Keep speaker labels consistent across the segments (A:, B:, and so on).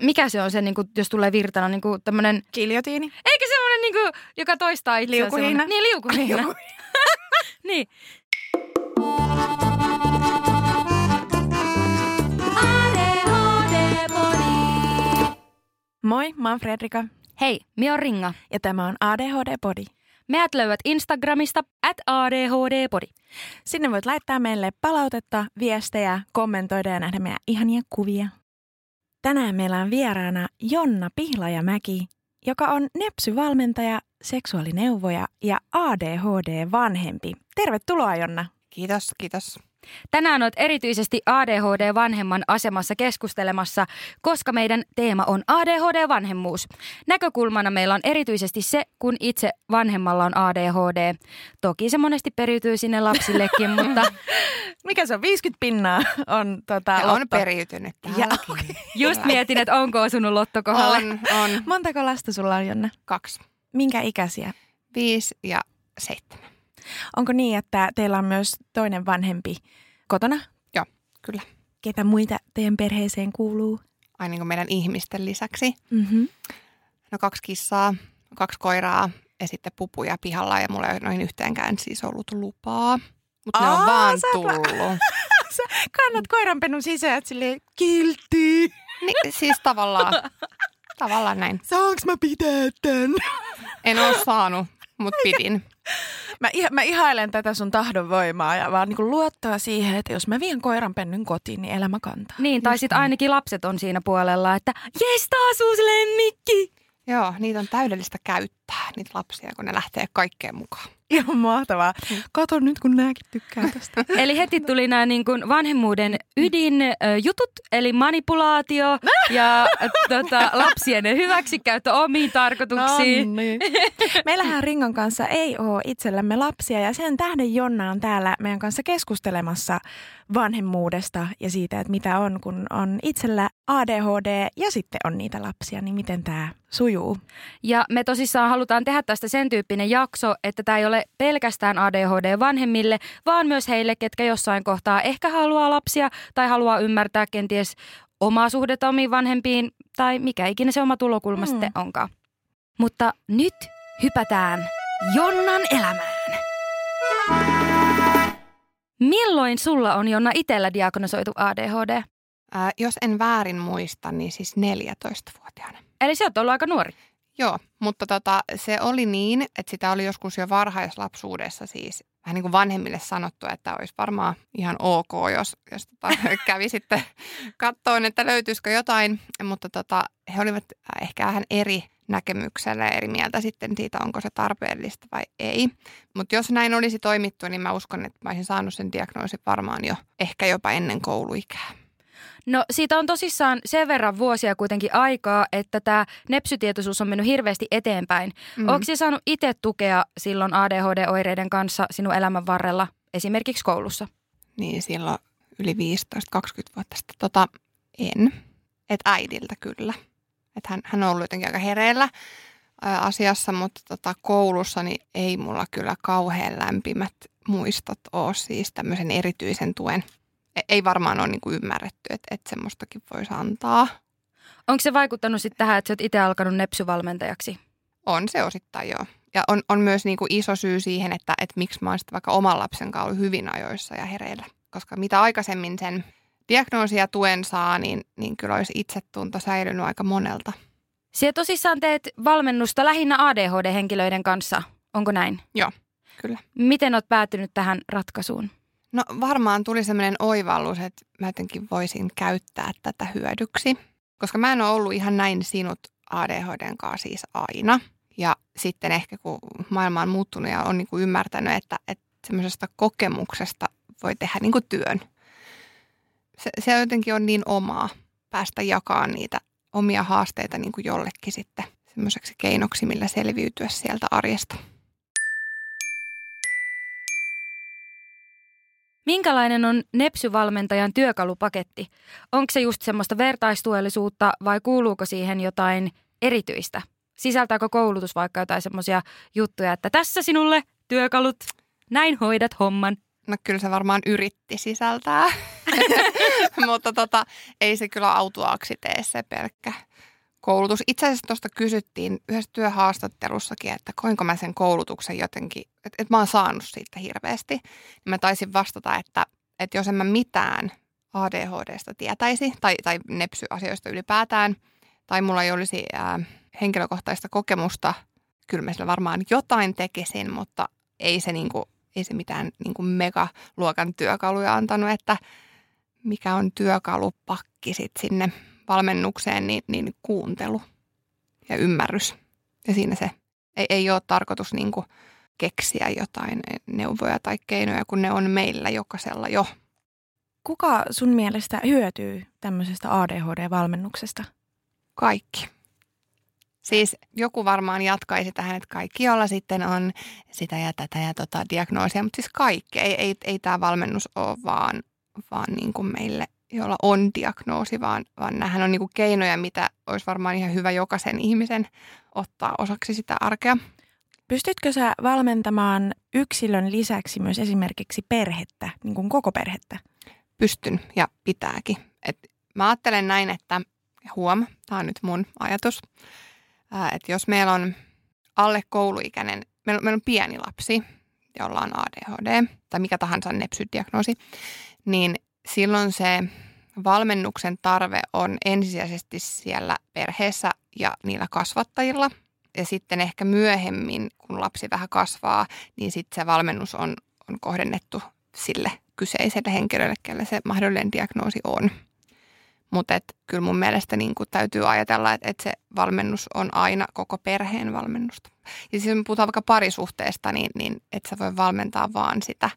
A: mikä se on se, niin kuin, jos tulee virtana, niin kuin tämmöinen,
B: Kiljotiini.
A: eikä semmoinen, niin kuin, joka toistaa itseään. Semmoinen- Niin, liukuhihna. niin.
B: Moi, mä oon Fredrika
A: Hei, minä on Ringa.
B: ja tämä on ADHD Body.
A: Meidät löydät Instagramista at ADHD-podi.
B: Sinne voit laittaa meille palautetta, viestejä, kommentoida ja nähdä meidän ihania kuvia. Tänään meillä on vieraana Jonna Pihlajamäki, joka on Nepsy-valmentaja, seksuaalineuvoja ja ADHD-vanhempi. Tervetuloa Jonna.
C: Kiitos, kiitos.
A: Tänään olet erityisesti ADHD-vanhemman asemassa keskustelemassa, koska meidän teema on ADHD-vanhemmuus. Näkökulmana meillä on erityisesti se, kun itse vanhemmalla on ADHD. Toki se monesti periytyy sinne lapsillekin, mutta
B: Mikä se on? 50 pinnaa on tota,
C: Ja on periytynyt
B: Ja, okei.
A: just mietin, että onko osunut lotto kohdalle.
C: On, on.
B: Montako lasta sulla on Jonna?
C: Kaksi.
B: Minkä ikäisiä?
C: Viisi ja seitsemän.
B: Onko niin, että teillä on myös toinen vanhempi kotona?
C: Joo, kyllä.
B: Ketä muita teidän perheeseen kuuluu?
C: Aina niin kuin meidän ihmisten lisäksi.
B: Mm-hmm.
C: No kaksi kissaa, kaksi koiraa ja sitten pupuja pihalla ja mulla ei ole noihin yhteenkään siis ollut lupaa. Mutta ne on
B: Aa,
C: vaan
B: sä
C: tullut.
B: Sä kannat koiranpennun sisään, että silleen kiltti.
C: Niin, siis tavallaan, tavallaan näin.
B: Saanko mä pitää tän?
C: En ole saanut, mutta pidin.
B: Mä, mä ihailen tätä sun tahdonvoimaa ja vaan niinku luottaa siihen, että jos mä vien koiranpennyn kotiin, niin elämä kantaa.
A: Niin, tai sitten ainakin lapset on siinä puolella, että jes taas uusi lemmikki.
C: Joo, niitä on täydellistä käyttää, niitä lapsia, kun ne lähtee kaikkeen mukaan.
B: Ihan mahtavaa. Kato nyt, kun nääkin tykkää tästä.
A: Eli heti tuli nämä niin kuin vanhemmuuden ydinjutut, eli manipulaatio ja tota, lapsien hyväksikäyttö omiin tarkoituksiin.
B: niin. Meillähän Ringon kanssa ei ole itsellämme lapsia ja sen tähden Jonna on täällä meidän kanssa keskustelemassa vanhemmuudesta ja siitä, että mitä on, kun on itsellä ADHD ja sitten on niitä lapsia, niin miten tämä sujuu.
A: Ja me tosissaan halutaan tehdä tästä sen tyyppinen jakso, että tämä ei ole pelkästään ADHD-vanhemmille, vaan myös heille, ketkä jossain kohtaa ehkä haluaa lapsia tai haluaa ymmärtää kenties omaa suhdetta omiin vanhempiin tai mikä ikinä se oma tulokulma
B: Mm.
A: sitten onkaan. Mutta nyt hypätään Jonnan elämään. Milloin sulla on Jonna itsellä diagnosoitu ADHD?
C: Ää, jos en väärin muista, niin siis 14-vuotiaana.
A: Eli se on ollut aika nuori.
C: Joo, mutta tota, se oli niin, että sitä oli joskus jo varhaislapsuudessa siis vähän niin kuin vanhemmille sanottu, että olisi varmaan ihan ok, jos, jos tota, kävi sitten kattoon, että löytyisikö jotain. Mutta tota, he olivat ehkä vähän eri näkemyksellä eri mieltä sitten siitä, onko se tarpeellista vai ei. Mutta jos näin olisi toimittu, niin mä uskon, että mä olisin saanut sen diagnoosin varmaan jo ehkä jopa ennen kouluikää.
A: No siitä on tosissaan sen verran vuosia kuitenkin aikaa, että tämä nepsytietoisuus on mennyt hirveästi eteenpäin.
C: Mm.
A: Mm. Onko saanut itse tukea silloin ADHD-oireiden kanssa sinun elämän varrella, esimerkiksi koulussa?
C: Niin silloin yli 15-20 vuotta sitten. Tota, en. Et äidiltä kyllä. Et hän, hän on ollut jotenkin aika hereillä asiassa, mutta tota, koulussa niin ei mulla kyllä kauhean lämpimät muistot ole siis tämmöisen erityisen tuen. E- Ei varmaan ole niinku ymmärretty, että et semmoistakin voisi antaa.
A: Onko se vaikuttanut sitten tähän, että sä oot itse alkanut nepsyvalmentajaksi?
C: On se osittain joo. Ja on, on myös niinku iso syy siihen, että, että miksi mä oon sitten vaikka oman lapsen kanssa ollut hyvin ajoissa ja hereillä. Koska mitä aikaisemmin sen diagnoosia tuen saa, niin, niin kyllä olisi itsetunto säilynyt aika monelta.
A: Siellä tosissaan teet valmennusta lähinnä ADHD-henkilöiden kanssa, onko näin?
C: Kyllä.
A: Miten oot päätynyt tähän ratkaisuun?
C: No varmaan tuli semmoinen oivallus, että mä jotenkin voisin käyttää tätä hyödyksi. Koska mä en ole ollut ihan näin sinut ADHDn kanssa siis aina. Ja sitten ehkä kun maailma on muuttunut ja on niin kuin ymmärtänyt, että, että semmoisesta kokemuksesta voi tehdä niin kuin työn. Se, se jotenkin on niin omaa päästä jakamaan niitä omia haasteita niin kuin jollekin sitten semmoiseksi keinoksi, millä selviytyä sieltä arjesta.
A: Minkälainen on nepsyvalmentajan työkalupaketti? Onko se just semmoista vertaistuellisuutta vai kuuluuko siihen jotain erityistä? Sisältääkö koulutus vaikka jotain semmoisia juttuja, että tässä sinulle työkalut, näin hoidat homman?
C: No kyllä se varmaan yritti sisältää, mutta tota, ei se kyllä autuaaksi tee se pelkkä koulutus. Itse asiassa tuosta kysyttiin yhdessä työhaastattelussakin, että koinko mä sen koulutuksen jotenkin, että, että mä oon saanut siitä hirveästi. Niin mä taisin vastata, että, että jos en mä mitään ADHDsta tietäisi tai, tai nepsy-asioista ylipäätään, tai mulla ei olisi ää, henkilökohtaista kokemusta, kyllä mä sillä varmaan jotain tekisin, mutta ei se, niinku, ei se mitään niinku megaluokan työkaluja antanut, että mikä on työkalupakki sit sinne valmennukseen, niin, niin kuuntelu ja ymmärrys. Ja siinä se ei, ei ole tarkoitus niin kuin keksiä jotain neuvoja tai keinoja, kun ne on meillä jokaisella jo.
B: Kuka sun mielestä hyötyy tämmöisestä ADHD-valmennuksesta?
C: Kaikki. Siis joku varmaan jatkaisi tähän, että kaikki, sitten on sitä ja tätä ja tota diagnoosia, mutta siis kaikki. Ei, ei, ei tämä valmennus ole vaan, vaan niin kuin meille jolla on diagnoosi, vaan, vaan nämähän on niinku keinoja, mitä olisi varmaan ihan hyvä jokaisen ihmisen ottaa osaksi sitä arkea.
B: Pystytkö sä valmentamaan yksilön lisäksi myös esimerkiksi perhettä, niin kuin koko perhettä?
C: Pystyn ja pitääkin. Et mä ajattelen näin, että huom, tämä on nyt mun ajatus, että jos meillä on alle kouluikäinen, meillä, meillä on pieni lapsi, jolla on ADHD tai mikä tahansa nepsydiagnoosi, niin silloin se valmennuksen tarve on ensisijaisesti siellä perheessä ja niillä kasvattajilla. Ja sitten ehkä myöhemmin, kun lapsi vähän kasvaa, niin sitten se valmennus on, on kohdennettu sille kyseiselle henkilölle, kelle se mahdollinen diagnoosi on. Mutta kyllä mun mielestä niin täytyy ajatella, että, että se valmennus on aina koko perheen valmennusta. Ja siis jos me puhutaan vaikka parisuhteesta, niin, niin että sä voi valmentaa vaan sitä,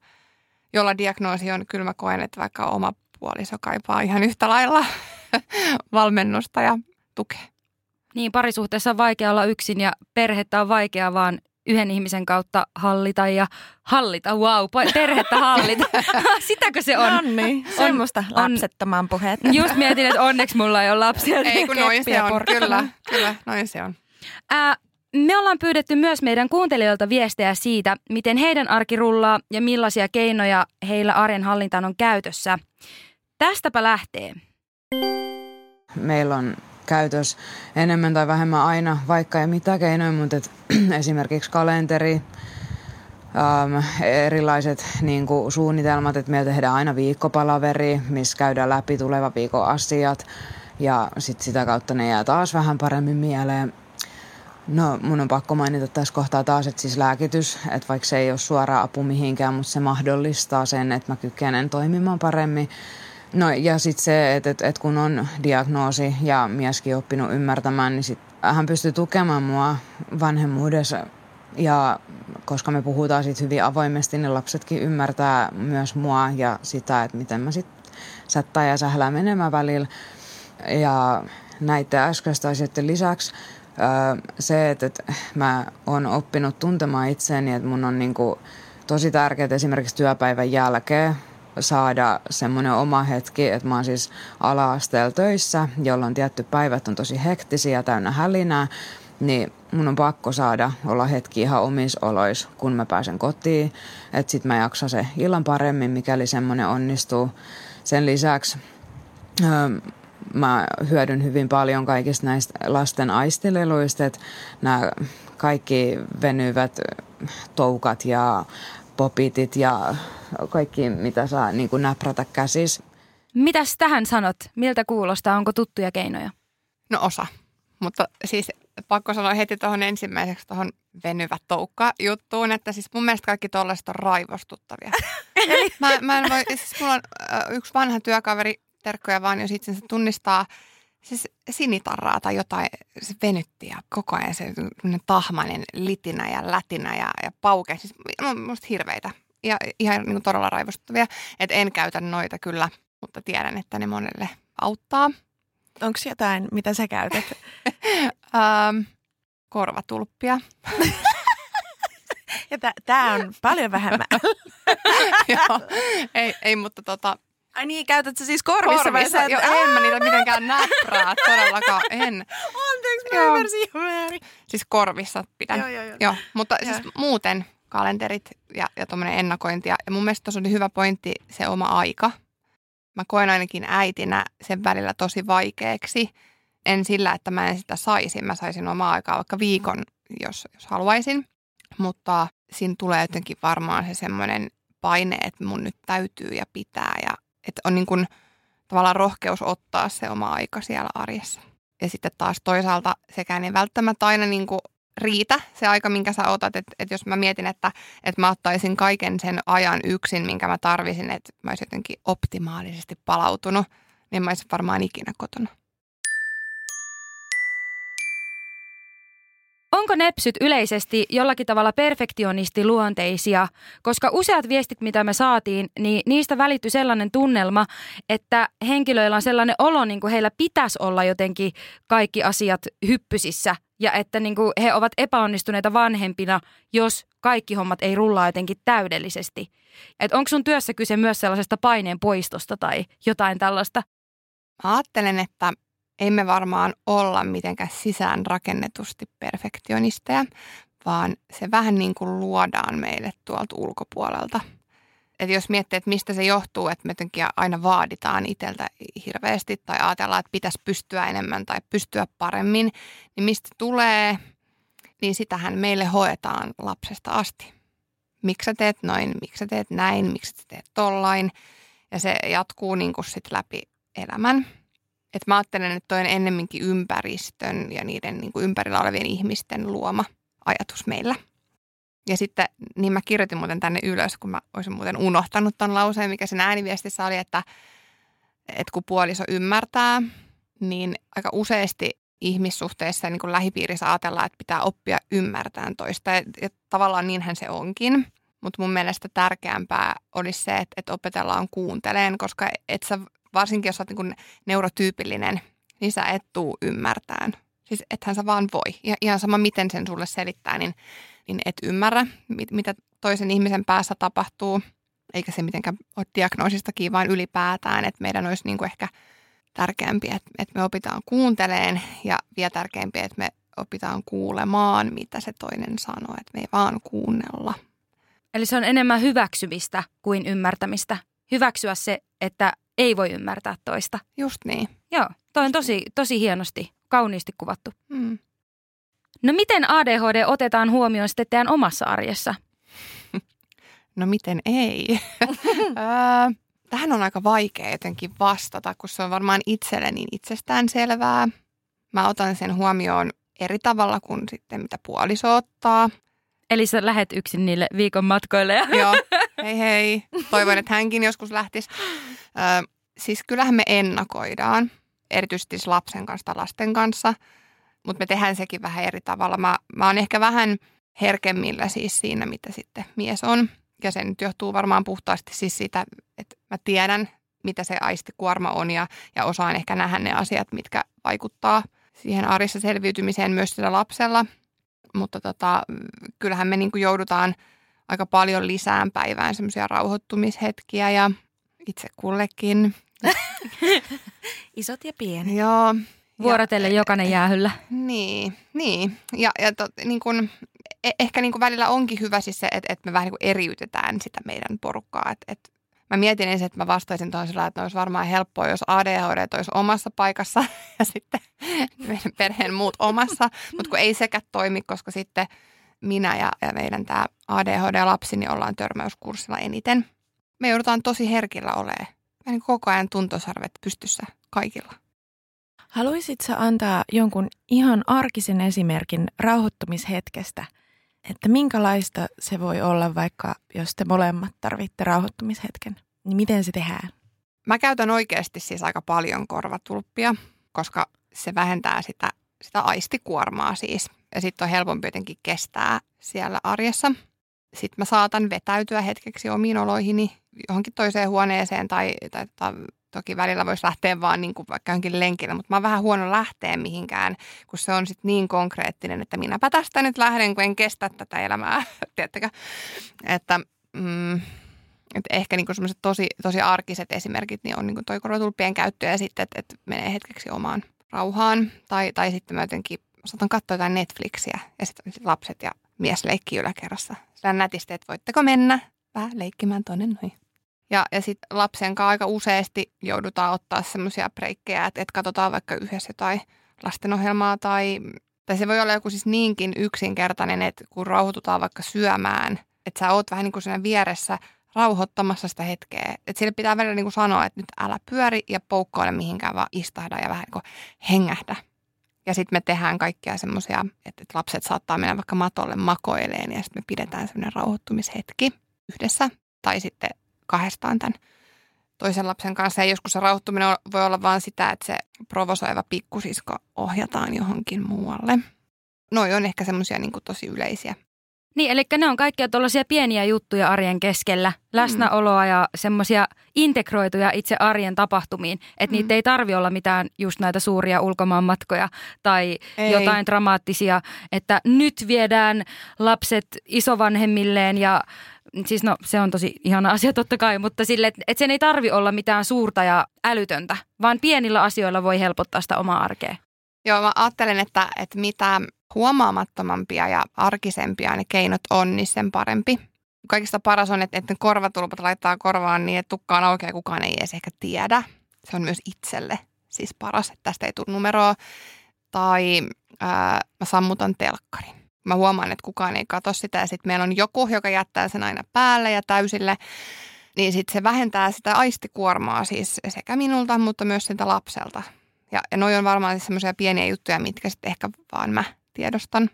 C: jolla diagnoosi on, kyllä mä koen, että vaikka oma puoliso kaipaa ihan yhtä lailla valmennusta ja tukea.
A: Niin, parisuhteessa on vaikea olla yksin ja perhettä on vaikea vaan yhden ihmisen kautta hallita ja hallita, wow, perhettä hallita. Sitäkö se on?
B: No niin, semmoista on, lapsettoman puheet.
A: Just mietin, että onneksi mulla ei ole lapsia.
C: Ei kun noin se on, porkkana. kyllä, kyllä, noin se on.
A: Ää, me ollaan pyydetty myös meidän kuuntelijoilta viestejä siitä, miten heidän arki rullaa ja millaisia keinoja heillä arjen hallintaan on käytössä. Tästäpä lähtee.
D: Meillä on käytös enemmän tai vähemmän aina, vaikka ei mitään keinoja, mutta et, esimerkiksi kalenteri, ähm, erilaiset niin kuin, suunnitelmat, että meillä tehdään aina viikkopalaveri, missä käydään läpi tulevan viikon asiat ja sit sitä kautta ne jää taas vähän paremmin mieleen. No mun on pakko mainita tässä kohtaa taas, että siis lääkitys, että vaikka se ei ole suora apu mihinkään, mutta se mahdollistaa sen, että mä kykenen toimimaan paremmin No ja sitten se, että et, et kun on diagnoosi ja mieskin oppinut ymmärtämään, niin sit hän pystyy tukemaan mua vanhemmuudessa. Ja koska me puhutaan siitä hyvin avoimesti, niin lapsetkin ymmärtää myös mua ja sitä, että miten mä sitten sättää ja sählää menemään välillä. Ja näiden äskeisten asioiden lisäksi se, että, että mä oon oppinut tuntemaan itseäni, että mun on niinku tosi tärkeää esimerkiksi työpäivän jälkeen saada semmoinen oma hetki, että mä oon siis ala-asteella töissä, jolloin tietty päivät on tosi hektisiä täynnä hälinää, niin mun on pakko saada olla hetki ihan omissa oloissa, kun mä pääsen kotiin. Että sit mä jaksan se illan paremmin, mikäli semmoinen onnistuu. Sen lisäksi mä hyödyn hyvin paljon kaikista näistä lasten aistileluista, että nämä kaikki venyvät toukat ja popitit ja kaikki, mitä saa niin kuin näprätä käsis.
A: Mitäs tähän sanot? Miltä kuulostaa? Onko tuttuja keinoja?
C: No osa. Mutta siis pakko sanoa heti tuohon ensimmäiseksi tuohon venyvä toukka juttuun, että siis mun mielestä kaikki tollaiset on raivostuttavia. Eli mä, mä en voi, siis mulla on yksi vanha työkaveri, terkkoja vaan, jos itsensä tunnistaa siis sinitarraa tai jotain, se venytti ja koko ajan se tahmainen litinä ja lätinä ja, ja pauke. Siis on musta hirveitä ja ihan niin kuin todella raivostuttavia. Että en käytä noita kyllä, mutta tiedän, että ne monelle auttaa.
B: Onko jotain, mitä sä käytät?
C: ähm, korvatulppia.
B: ja tämä on paljon vähemmän.
C: Joo, ei, ei, mutta tota,
B: Ai niin, käytät sä siis korvissa?
C: Korvissa, jo, en mä niitä mitenkään näppää, todellakaan en.
B: Anteeksi, mä ymmärsin ihan väärin.
C: Siis korvissa pidän.
B: Joo, joo, joo.
C: joo mutta joo. siis muuten kalenterit ja, ja tuommoinen ennakointi. Ja mun mielestä tuossa oli hyvä pointti se oma aika. Mä koen ainakin äitinä sen välillä tosi vaikeaksi. En sillä, että mä en sitä saisi. Mä saisin omaa aikaa vaikka viikon, jos, jos haluaisin. Mutta siinä tulee jotenkin varmaan se semmoinen paine, että mun nyt täytyy ja pitää. Ja että on niin kuin tavallaan rohkeus ottaa se oma aika siellä arjessa. Ja sitten taas toisaalta sekään ei välttämättä aina niin kuin riitä se aika, minkä sä otat. Että et jos mä mietin, että et mä ottaisin kaiken sen ajan yksin, minkä mä tarvisin, että mä olisin jotenkin optimaalisesti palautunut, niin mä olisin varmaan ikinä kotona.
A: Onko nepsyt yleisesti jollakin tavalla perfektionistiluonteisia? Koska useat viestit, mitä me saatiin, niin niistä välittyi sellainen tunnelma, että henkilöillä on sellainen olo, niin kuin heillä pitäisi olla jotenkin kaikki asiat hyppysissä ja että niin kuin he ovat epäonnistuneita vanhempina, jos kaikki hommat ei rullaa jotenkin täydellisesti. Et onko sun työssä kyse myös sellaisesta paineen poistosta tai jotain tällaista?
C: Mä ajattelen, että emme varmaan olla mitenkään sisään rakennetusti perfektionisteja, vaan se vähän niin kuin luodaan meille tuolta ulkopuolelta. Et jos miettii, että mistä se johtuu, että me jotenkin aina vaaditaan itseltä hirveästi tai ajatellaan, että pitäisi pystyä enemmän tai pystyä paremmin, niin mistä tulee, niin sitähän meille hoetaan lapsesta asti. Miksi sä teet noin, miksi sä teet näin, miksi sä teet tollain. Ja se jatkuu niin kuin sit läpi elämän. Et mä ajattelen, että toi on ennemminkin ympäristön ja niiden niin kuin ympärillä olevien ihmisten luoma ajatus meillä. Ja sitten, niin mä kirjoitin muuten tänne ylös, kun mä olisin muuten unohtanut ton lauseen, mikä sen ääniviestissä oli, että, että kun puoliso ymmärtää, niin aika useasti ihmissuhteissa ja niin kuin lähipiirissä ajatellaan, että pitää oppia ymmärtämään toista. Ja, ja tavallaan niinhän se onkin. Mutta mun mielestä tärkeämpää olisi se, että, että opetellaan kuunteleen, koska et sä varsinkin jos olet niin neurotyypillinen, niin sä et tuu ymmärtään. Siis ethän sä vaan voi. Ja ihan sama, miten sen sulle selittää, niin, niin et ymmärrä, mit, mitä toisen ihmisen päässä tapahtuu. Eikä se mitenkään ole diagnoosistakin, vaan ylipäätään, että meidän olisi niin kuin ehkä tärkeämpi, että, että me opitaan kuunteleen ja vielä tärkeämpi, että me opitaan kuulemaan, mitä se toinen sanoo, että me ei vaan kuunnella.
A: Eli se on enemmän hyväksymistä kuin ymmärtämistä. Hyväksyä se, että ei voi ymmärtää toista.
C: Just niin.
A: Joo, toi on tosi, tosi hienosti, kauniisti kuvattu.
C: Mm.
A: No miten ADHD otetaan huomioon sitten teidän omassa arjessa?
C: No miten ei? Tähän on aika vaikea jotenkin vastata, kun se on varmaan itselle niin itsestään selvää. Mä otan sen huomioon eri tavalla kuin sitten mitä puoliso ottaa.
A: Eli sä lähet yksin niille viikon matkoille. Ja...
C: Joo, hei hei. Toivon, että hänkin joskus lähtisi. Ö, siis kyllähän me ennakoidaan, erityisesti siis lapsen kanssa tai lasten kanssa, mutta me tehdään sekin vähän eri tavalla. Mä, mä oon ehkä vähän herkemmillä siis siinä, mitä sitten mies on. Ja se nyt johtuu varmaan puhtaasti siis siitä, että mä tiedän, mitä se aistikuorma on ja, ja osaan ehkä nähdä ne asiat, mitkä vaikuttaa siihen arjessa selviytymiseen myös sillä lapsella. Mutta tota, kyllähän me niin kuin joudutaan aika paljon lisään päivään semmoisia rauhoittumishetkiä ja itse kullekin.
B: Isot ja pienet.
C: Joo.
A: Vuorotellen jokainen jäähyllä.
C: Niin, niin. Ja, ja to, niin kun, e- ehkä niin kun välillä onkin hyvä siis se, että, että me vähän niin eriytetään sitä meidän porukkaa. Että, että mä mietin ensin, että mä vastaisin tuohon sillä, että olisi varmaan helppoa, jos ADHD olisi omassa paikassa ja sitten meidän perheen muut omassa. Mutta kun ei sekä toimi, koska sitten minä ja, ja meidän tämä ADHD-lapsi niin ollaan törmäyskurssilla eniten. Me joudutaan tosi herkillä olemaan. Niin koko ajan tuntosarvet pystyssä kaikilla.
B: Haluaisitko antaa jonkun ihan arkisen esimerkin rauhoittumishetkestä, että minkälaista se voi olla vaikka, jos te molemmat tarvitte rauhoittumishetken, niin miten se tehdään?
C: Mä käytän oikeasti siis aika paljon korvatulppia, koska se vähentää sitä, sitä aistikuormaa siis. Ja sitten on helpompi jotenkin kestää siellä arjessa. Sitten mä saatan vetäytyä hetkeksi omiin oloihini johonkin toiseen huoneeseen tai, tai, tai toki välillä voisi lähteä vaan niin kuin vaikka johonkin lenkille, mutta mä oon vähän huono lähteä mihinkään, kun se on sitten niin konkreettinen, että minäpä tästä nyt lähden, kun en kestä tätä elämää, tiedättekö? Että, mm, että ehkä niin semmoiset tosi, tosi arkiset esimerkit niin on niin toi korvatulppien käyttö ja sitten, että, että menee hetkeksi omaan rauhaan. Tai, tai sitten mä jotenkin saatan katsoa jotain Netflixiä ja sitten sit lapset ja mies leikkii yläkerrassa. Sillä nätisti, että voitteko mennä vähän leikkimään tonne noin. Ja, ja sitten lapsen kanssa aika useasti joudutaan ottaa semmoisia breikkejä, että, että katsotaan vaikka yhdessä jotain lastenohjelmaa tai, tai se voi olla joku siis niinkin yksinkertainen, että kun rauhoitutaan vaikka syömään, että sä oot vähän niin kuin siinä vieressä rauhoittamassa sitä hetkeä. Että sille pitää välillä niin kuin sanoa, että nyt älä pyöri ja poukkoile mihinkään, vaan istahda ja vähän niin kuin hengähdä. Ja sitten me tehdään kaikkia semmoisia, että, että lapset saattaa mennä vaikka matolle makoileen ja sitten me pidetään semmoinen rauhoittumishetki yhdessä. Tai sitten kahdestaan tämän toisen lapsen kanssa. Ja joskus se rauhoittuminen voi olla vain sitä, että se provosoiva pikkusisko ohjataan johonkin muualle. Noi on ehkä semmoisia niin tosi yleisiä.
A: Niin, eli ne on kaikkia tuollaisia pieniä juttuja arjen keskellä, läsnäoloa ja semmoisia integroituja itse arjen tapahtumiin. Että mm. niitä ei tarvi olla mitään just näitä suuria ulkomaanmatkoja tai ei. jotain dramaattisia, että nyt viedään lapset isovanhemmilleen ja siis no se on tosi ihana asia totta kai, mutta sille, että et sen ei tarvi olla mitään suurta ja älytöntä, vaan pienillä asioilla voi helpottaa sitä omaa arkea.
C: Joo, mä ajattelen, että, että mitä huomaamattomampia ja arkisempia ne keinot on, niin sen parempi. Kaikista paras on, että, että ne korvatulpat laittaa korvaan niin, että tukkaan aukeaa kukaan ei edes ehkä tiedä. Se on myös itselle siis paras, että tästä ei tule numeroa. Tai ää, mä sammutan telkkarin mä huomaan, että kukaan ei katso sitä ja sitten meillä on joku, joka jättää sen aina päälle ja täysille, niin sitten se vähentää sitä aistikuormaa siis sekä minulta, mutta myös siltä lapselta. Ja, ja noi on varmaan siis semmoisia pieniä juttuja, mitkä sitten ehkä vaan mä tiedostan.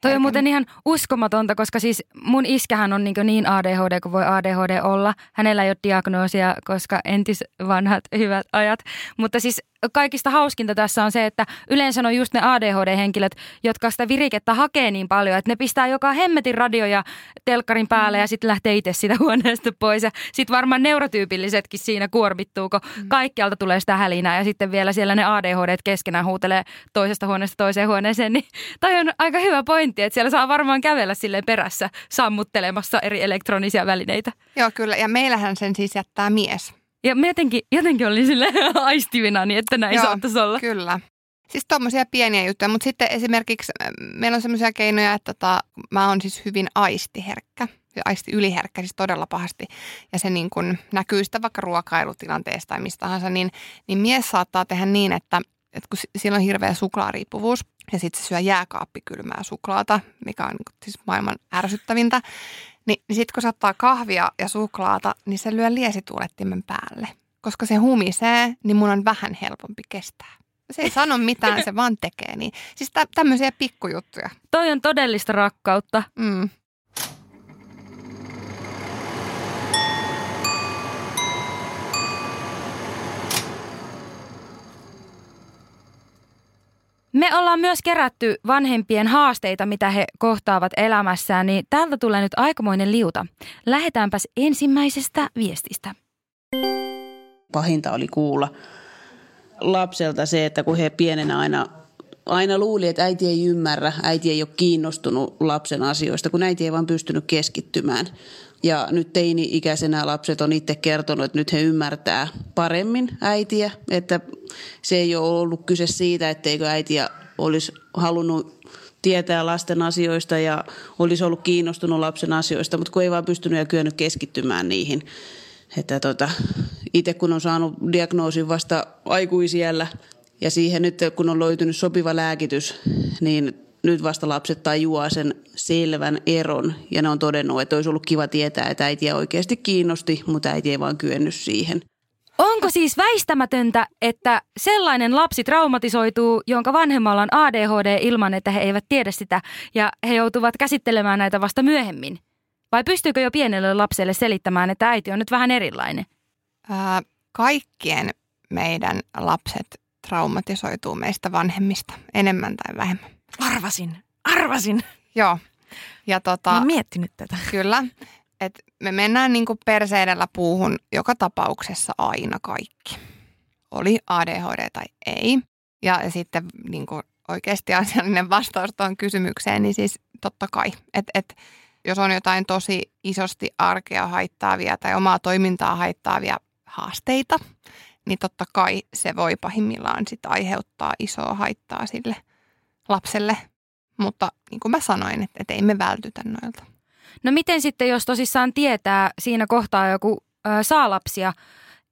A: Toi on muuten ihan uskomatonta, koska siis mun iskähän on niin, niin ADHD kuin voi ADHD olla. Hänellä ei ole diagnoosia, koska entis vanhat hyvät ajat. Mutta siis kaikista hauskinta tässä on se, että yleensä on just ne ADHD-henkilöt, jotka sitä virikettä hakee niin paljon, että ne pistää joka hemmetin radio ja telkkarin päälle mm. ja sitten lähtee itse sitä huoneesta pois. Ja sitten varmaan neurotyypillisetkin siinä kuormittuu, kun mm. kaikkialta tulee sitä hälinää ja sitten vielä siellä ne ADHD keskenään huutelee toisesta huoneesta toiseen huoneeseen. Niin toi on aika hyvä pointti, että siellä saa varmaan kävellä silleen perässä sammuttelemassa eri elektronisia välineitä.
C: Joo, kyllä. Ja meillähän sen siis jättää mies.
A: Ja mä jotenkin, jotenkin olin sille aistivina, niin että näin Joo, saattaisi olla.
C: Kyllä. Siis tuommoisia pieniä juttuja, mutta sitten esimerkiksi meillä on semmoisia keinoja, että tota, mä oon siis hyvin aistiherkkä. Aisti yliherkkä siis todella pahasti. Ja se niin kun näkyy sitä vaikka ruokailutilanteesta tai mistä tahansa, niin, niin mies saattaa tehdä niin, että, että kun sillä on hirveä suklaariippuvuus ja sitten se syö jääkaappikylmää suklaata, mikä on siis maailman ärsyttävintä, niin, niin sitten kun saattaa kahvia ja suklaata, niin se lyö liesituulettimen päälle. Koska se humisee, niin mun on vähän helpompi kestää. Se ei sano mitään, se vaan tekee niin. Siis tä- tämmöisiä pikkujuttuja.
A: Toi on todellista rakkautta.
C: Mm.
A: Me ollaan myös kerätty vanhempien haasteita, mitä he kohtaavat elämässään, niin täältä tulee nyt aikamoinen liuta. Lähetäänpäs ensimmäisestä viestistä.
E: Pahinta oli kuulla lapselta se, että kun he pienenä aina aina luuli, että äiti ei ymmärrä, äiti ei ole kiinnostunut lapsen asioista, kun äiti ei vaan pystynyt keskittymään. Ja nyt teini-ikäisenä lapset on itse kertonut, että nyt he ymmärtää paremmin äitiä, että se ei ole ollut kyse siitä, etteikö äitiä olisi halunnut tietää lasten asioista ja olisi ollut kiinnostunut lapsen asioista, mutta kun ei vaan pystynyt ja kyennyt keskittymään niihin. Että tota, itse kun on saanut diagnoosin vasta aikuisiellä ja siihen nyt kun on löytynyt sopiva lääkitys, niin nyt vasta lapset tajuaa sen selvän eron ja ne on todennut, että olisi ollut kiva tietää, että äitiä oikeasti kiinnosti, mutta äiti ei vaan kyennyt siihen.
A: Onko siis väistämätöntä, että sellainen lapsi traumatisoituu, jonka vanhemmalla on ADHD ilman, että he eivät tiedä sitä ja he joutuvat käsittelemään näitä vasta myöhemmin? Vai pystyykö jo pienelle lapselle selittämään, että äiti on nyt vähän erilainen?
C: Ää, kaikkien meidän lapset traumatisoituu meistä vanhemmista enemmän tai vähemmän.
B: Arvasin, arvasin.
C: Joo. Ja tota,
B: Mä oon miettinyt tätä.
C: Kyllä. Et me mennään niinku perseidellä puuhun joka tapauksessa aina kaikki. Oli ADHD tai ei. Ja sitten niinku oikeasti asiallinen vastaus tuohon kysymykseen, niin siis totta kai. Et, et, jos on jotain tosi isosti arkea haittaavia tai omaa toimintaa haittaavia haasteita, niin totta kai se voi pahimmillaan sit aiheuttaa isoa haittaa sille lapselle. mutta niin kuin mä sanoin, että, että ei me vältytä noilta.
A: No miten sitten, jos tosissaan tietää siinä kohtaa joku ö, saa lapsia,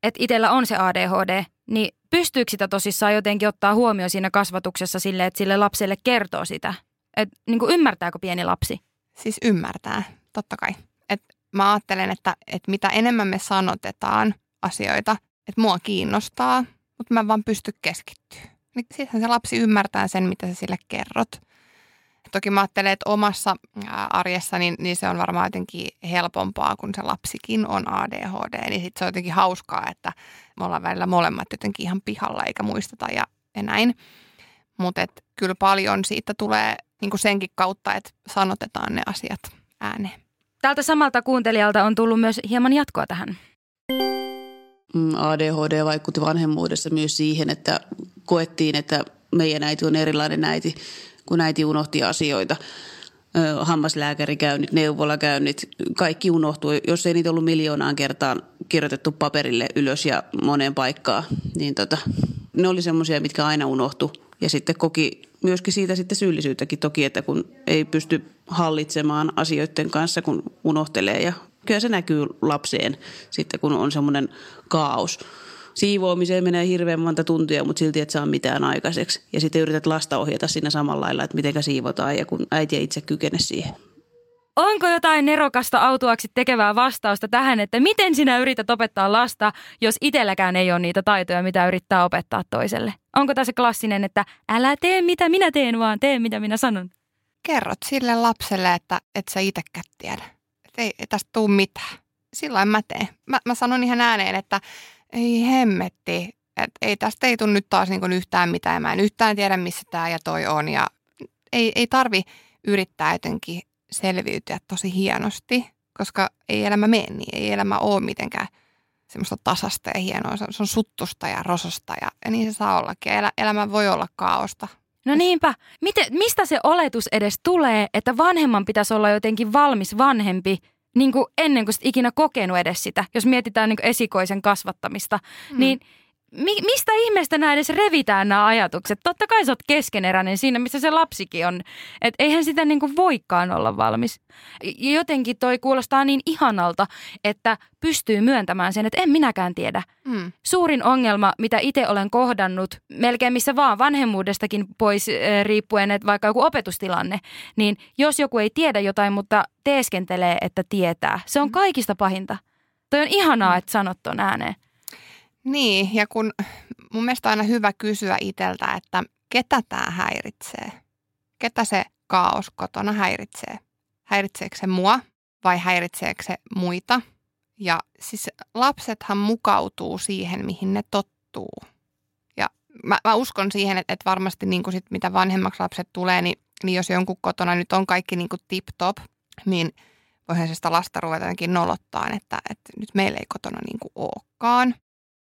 A: että itsellä on se ADHD, niin pystyykö sitä tosissaan jotenkin ottaa huomioon siinä kasvatuksessa sille, että sille lapselle kertoo sitä? Et, niin kuin ymmärtääkö pieni lapsi?
C: Siis ymmärtää, totta kai. Et mä ajattelen, että, että mitä enemmän me sanotetaan asioita, että mua kiinnostaa, mutta mä vaan pysty keskittyä. Niin sittenhän se lapsi ymmärtää sen, mitä sä sille kerrot. Toki mä ajattelen, että omassa arjessa niin, niin se on varmaan jotenkin helpompaa, kun se lapsikin on ADHD. Niin sitten se on jotenkin hauskaa, että me ollaan välillä molemmat jotenkin ihan pihalla eikä muisteta ja, ja näin. Mutta kyllä paljon siitä tulee niin senkin kautta, että sanotetaan ne asiat ääneen.
A: Tältä samalta kuuntelijalta on tullut myös hieman jatkoa tähän.
E: Mm, ADHD vaikutti vanhemmuudessa myös siihen, että koettiin, että meidän äiti on erilainen äiti, kun äiti unohti asioita. Hammaslääkärikäynnit, neuvolakäynnit, kaikki unohtui. Jos ei niitä ollut miljoonaan kertaan kirjoitettu paperille ylös ja moneen paikkaan, niin tota, ne oli semmoisia, mitkä aina unohtu. Ja sitten koki myöskin siitä sitten syyllisyyttäkin toki, että kun ei pysty hallitsemaan asioiden kanssa, kun unohtelee ja kyllä se näkyy lapseen sitten, kun on semmoinen kaos. Siivoamiseen menee hirveän monta tuntia, mutta silti et saa mitään aikaiseksi. Ja sitten yrität lasta ohjata siinä samalla lailla, että miten siivotaan ja kun äiti ei itse kykene siihen.
A: Onko jotain nerokasta autuaksi tekevää vastausta tähän, että miten sinä yrität opettaa lasta, jos itselläkään ei ole niitä taitoja, mitä yrittää opettaa toiselle? Onko tässä klassinen, että älä tee mitä minä teen, vaan tee mitä minä sanon?
C: Kerrot sille lapselle, että et sä itsekään tiedä. Ei, ei tästä tule mitään. Silloin mä teen. Mä, mä sanon ihan ääneen, että ei hemmetti, että ei tästä ei tule nyt taas niin yhtään mitään. Mä en yhtään tiedä, missä tämä ja toi on. Ja ei, ei tarvi yrittää jotenkin selviytyä tosi hienosti, koska ei elämä mene niin. Ei elämä ole mitenkään semmoista tasasta ja hienoa. Se on, se on suttusta ja rososta ja, ja niin se saa ollakin. Elä, elämä voi olla kaaosta.
A: No niinpä. Miten, mistä se oletus edes tulee, että vanhemman pitäisi olla jotenkin valmis vanhempi niin kuin ennen kuin ikinä kokenut edes sitä, jos mietitään niin kuin esikoisen kasvattamista, mm. niin – mi- mistä ihmeestä nämä edes revitään nämä ajatukset? Totta kai sä oot keskeneräinen siinä, missä se lapsikin on. Et eihän sitä niinku voikaan olla valmis. Ja jotenkin toi kuulostaa niin ihanalta, että pystyy myöntämään sen, että en minäkään tiedä. Mm. Suurin ongelma, mitä itse olen kohdannut, melkein missä vaan vanhemmuudestakin pois äh, riippuen, että vaikka joku opetustilanne, niin jos joku ei tiedä jotain, mutta teeskentelee, että tietää, se on mm. kaikista pahinta. Toi on ihanaa, mm. että sanot ton ääneen.
C: Niin, ja kun mun mielestä on aina hyvä kysyä itseltä, että ketä tämä häiritsee? Ketä se kaos kotona häiritsee? Häiritseekö se mua vai häiritseekö se muita? Ja siis lapsethan mukautuu siihen, mihin ne tottuu. Ja mä, mä uskon siihen, että, että varmasti niin kuin sit, mitä vanhemmaksi lapset tulee, niin, niin jos jonkun kotona nyt on kaikki niin kuin tip-top, niin voihan se sitä lasta ruveta jotenkin nolottaa, että, että nyt meillä ei kotona niin kuin olekaan.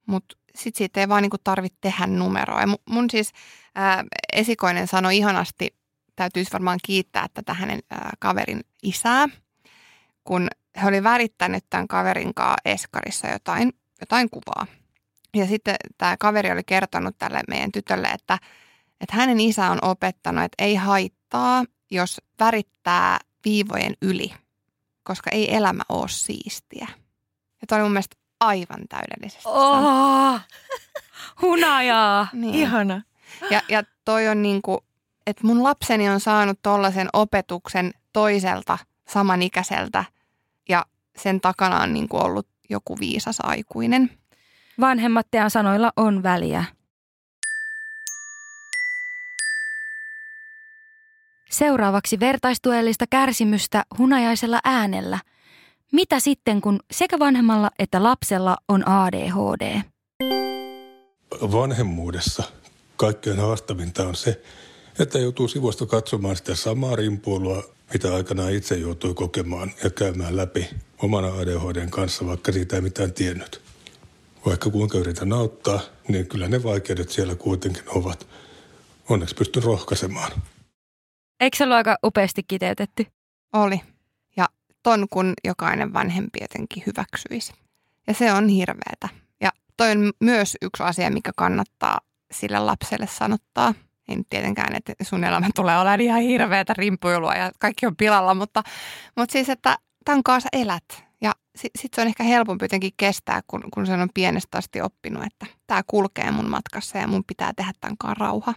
C: Mutta sitten siitä ei vaan niinku tarvitse tehdä numeroa. Ja mun siis ää, esikoinen sanoi ihanasti, täytyisi varmaan kiittää tätä hänen ää, kaverin isää, kun he oli värittänyt tämän kaverin kanssa Eskarissa jotain, jotain kuvaa. Ja sitten tämä kaveri oli kertonut tälle meidän tytölle, että, että hänen isä on opettanut, että ei haittaa, jos värittää viivojen yli, koska ei elämä ole siistiä. Ja toi oli mun mielestä aivan täydellisesti
A: oh, Hunajaa.
B: niin. Ihana.
C: Ja, ja toi on niin kuin, että mun lapseni on saanut tollaisen opetuksen toiselta samanikäiseltä ja sen takana on niin kuin ollut joku viisas aikuinen.
A: Vanhemmat teidän sanoilla on väliä. Seuraavaksi vertaistuellista kärsimystä hunajaisella äänellä – mitä sitten, kun sekä vanhemmalla että lapsella on ADHD?
F: Vanhemmuudessa kaikkein haastavinta on se, että joutuu sivusta katsomaan sitä samaa rimpuilua, mitä aikanaan itse joutui kokemaan ja käymään läpi omana ADHDn kanssa, vaikka siitä ei mitään tiennyt. Vaikka kuinka yritän auttaa, niin kyllä ne vaikeudet siellä kuitenkin ovat. Onneksi pystyn rohkaisemaan.
A: Eikö se ollut aika upeasti kiteytetty?
C: Oli ton, kun jokainen vanhempi jotenkin hyväksyisi. Ja se on hirveätä. Ja toi on myös yksi asia, mikä kannattaa sille lapselle sanottaa. Ei nyt tietenkään, että sun elämä tulee olemaan ihan hirveätä rimpuilua ja kaikki on pilalla, mutta, mutta siis, että tämän kanssa elät. Ja sitten sit se on ehkä helpompi jotenkin kestää, kun, kun sen on pienestä asti oppinut, että tämä kulkee mun matkassa ja mun pitää tehdä tämän kanssa rauha.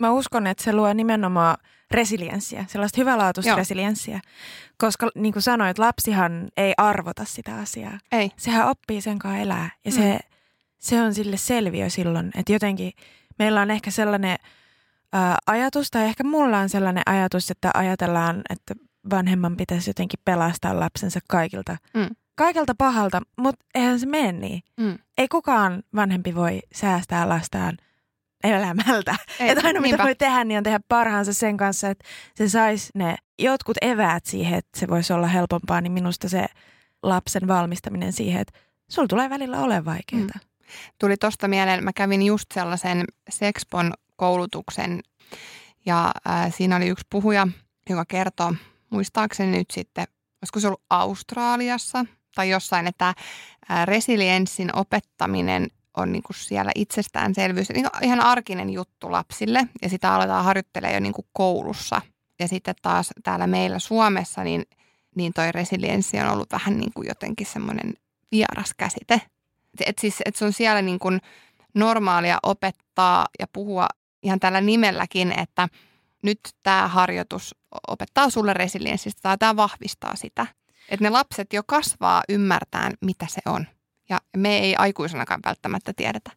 B: Mä uskon, että se luo nimenomaan resilienssiä, sellaista hyvälaatuista Joo. resilienssiä. Koska niin kuin sanoit, lapsihan ei arvota sitä asiaa.
C: Ei.
B: Sehän oppii sen kanssa elää ja mm. se, se on sille selviö silloin, että jotenkin meillä on ehkä sellainen ää, ajatus, tai ehkä mulla on sellainen ajatus, että ajatellaan, että vanhemman pitäisi jotenkin pelastaa lapsensa kaikilta, mm. kaikilta pahalta, mutta eihän se mene niin. Mm. Ei kukaan vanhempi voi säästää lastaan elämältä. Ei, että ainoa niinpä. mitä voi tehdä, niin on tehdä parhaansa sen kanssa, että se saisi ne jotkut eväät siihen, että se voisi olla helpompaa, niin minusta se lapsen valmistaminen siihen, että sulla tulee välillä ole vaikeaa. Mm.
C: Tuli tuosta mieleen, mä kävin just sellaisen Sexpon koulutuksen ja äh, siinä oli yksi puhuja, joka kertoo, muistaakseni nyt sitten, olisiko se ollut Australiassa tai jossain, että äh, resilienssin opettaminen on niin kuin siellä itsestäänselvyys, niin ihan arkinen juttu lapsille ja sitä aletaan harjoittelemaan jo niin kuin koulussa. Ja sitten taas täällä meillä Suomessa, niin, niin toi resilienssi on ollut vähän niin kuin jotenkin semmoinen vieras käsite. Et siis, et se on siellä niin kuin normaalia opettaa ja puhua ihan tällä nimelläkin, että nyt tämä harjoitus opettaa sulle resilienssistä tai tämä vahvistaa sitä. Että ne lapset jo kasvaa ymmärtään, mitä se on. Ja me ei aikuisenakaan välttämättä tiedetä.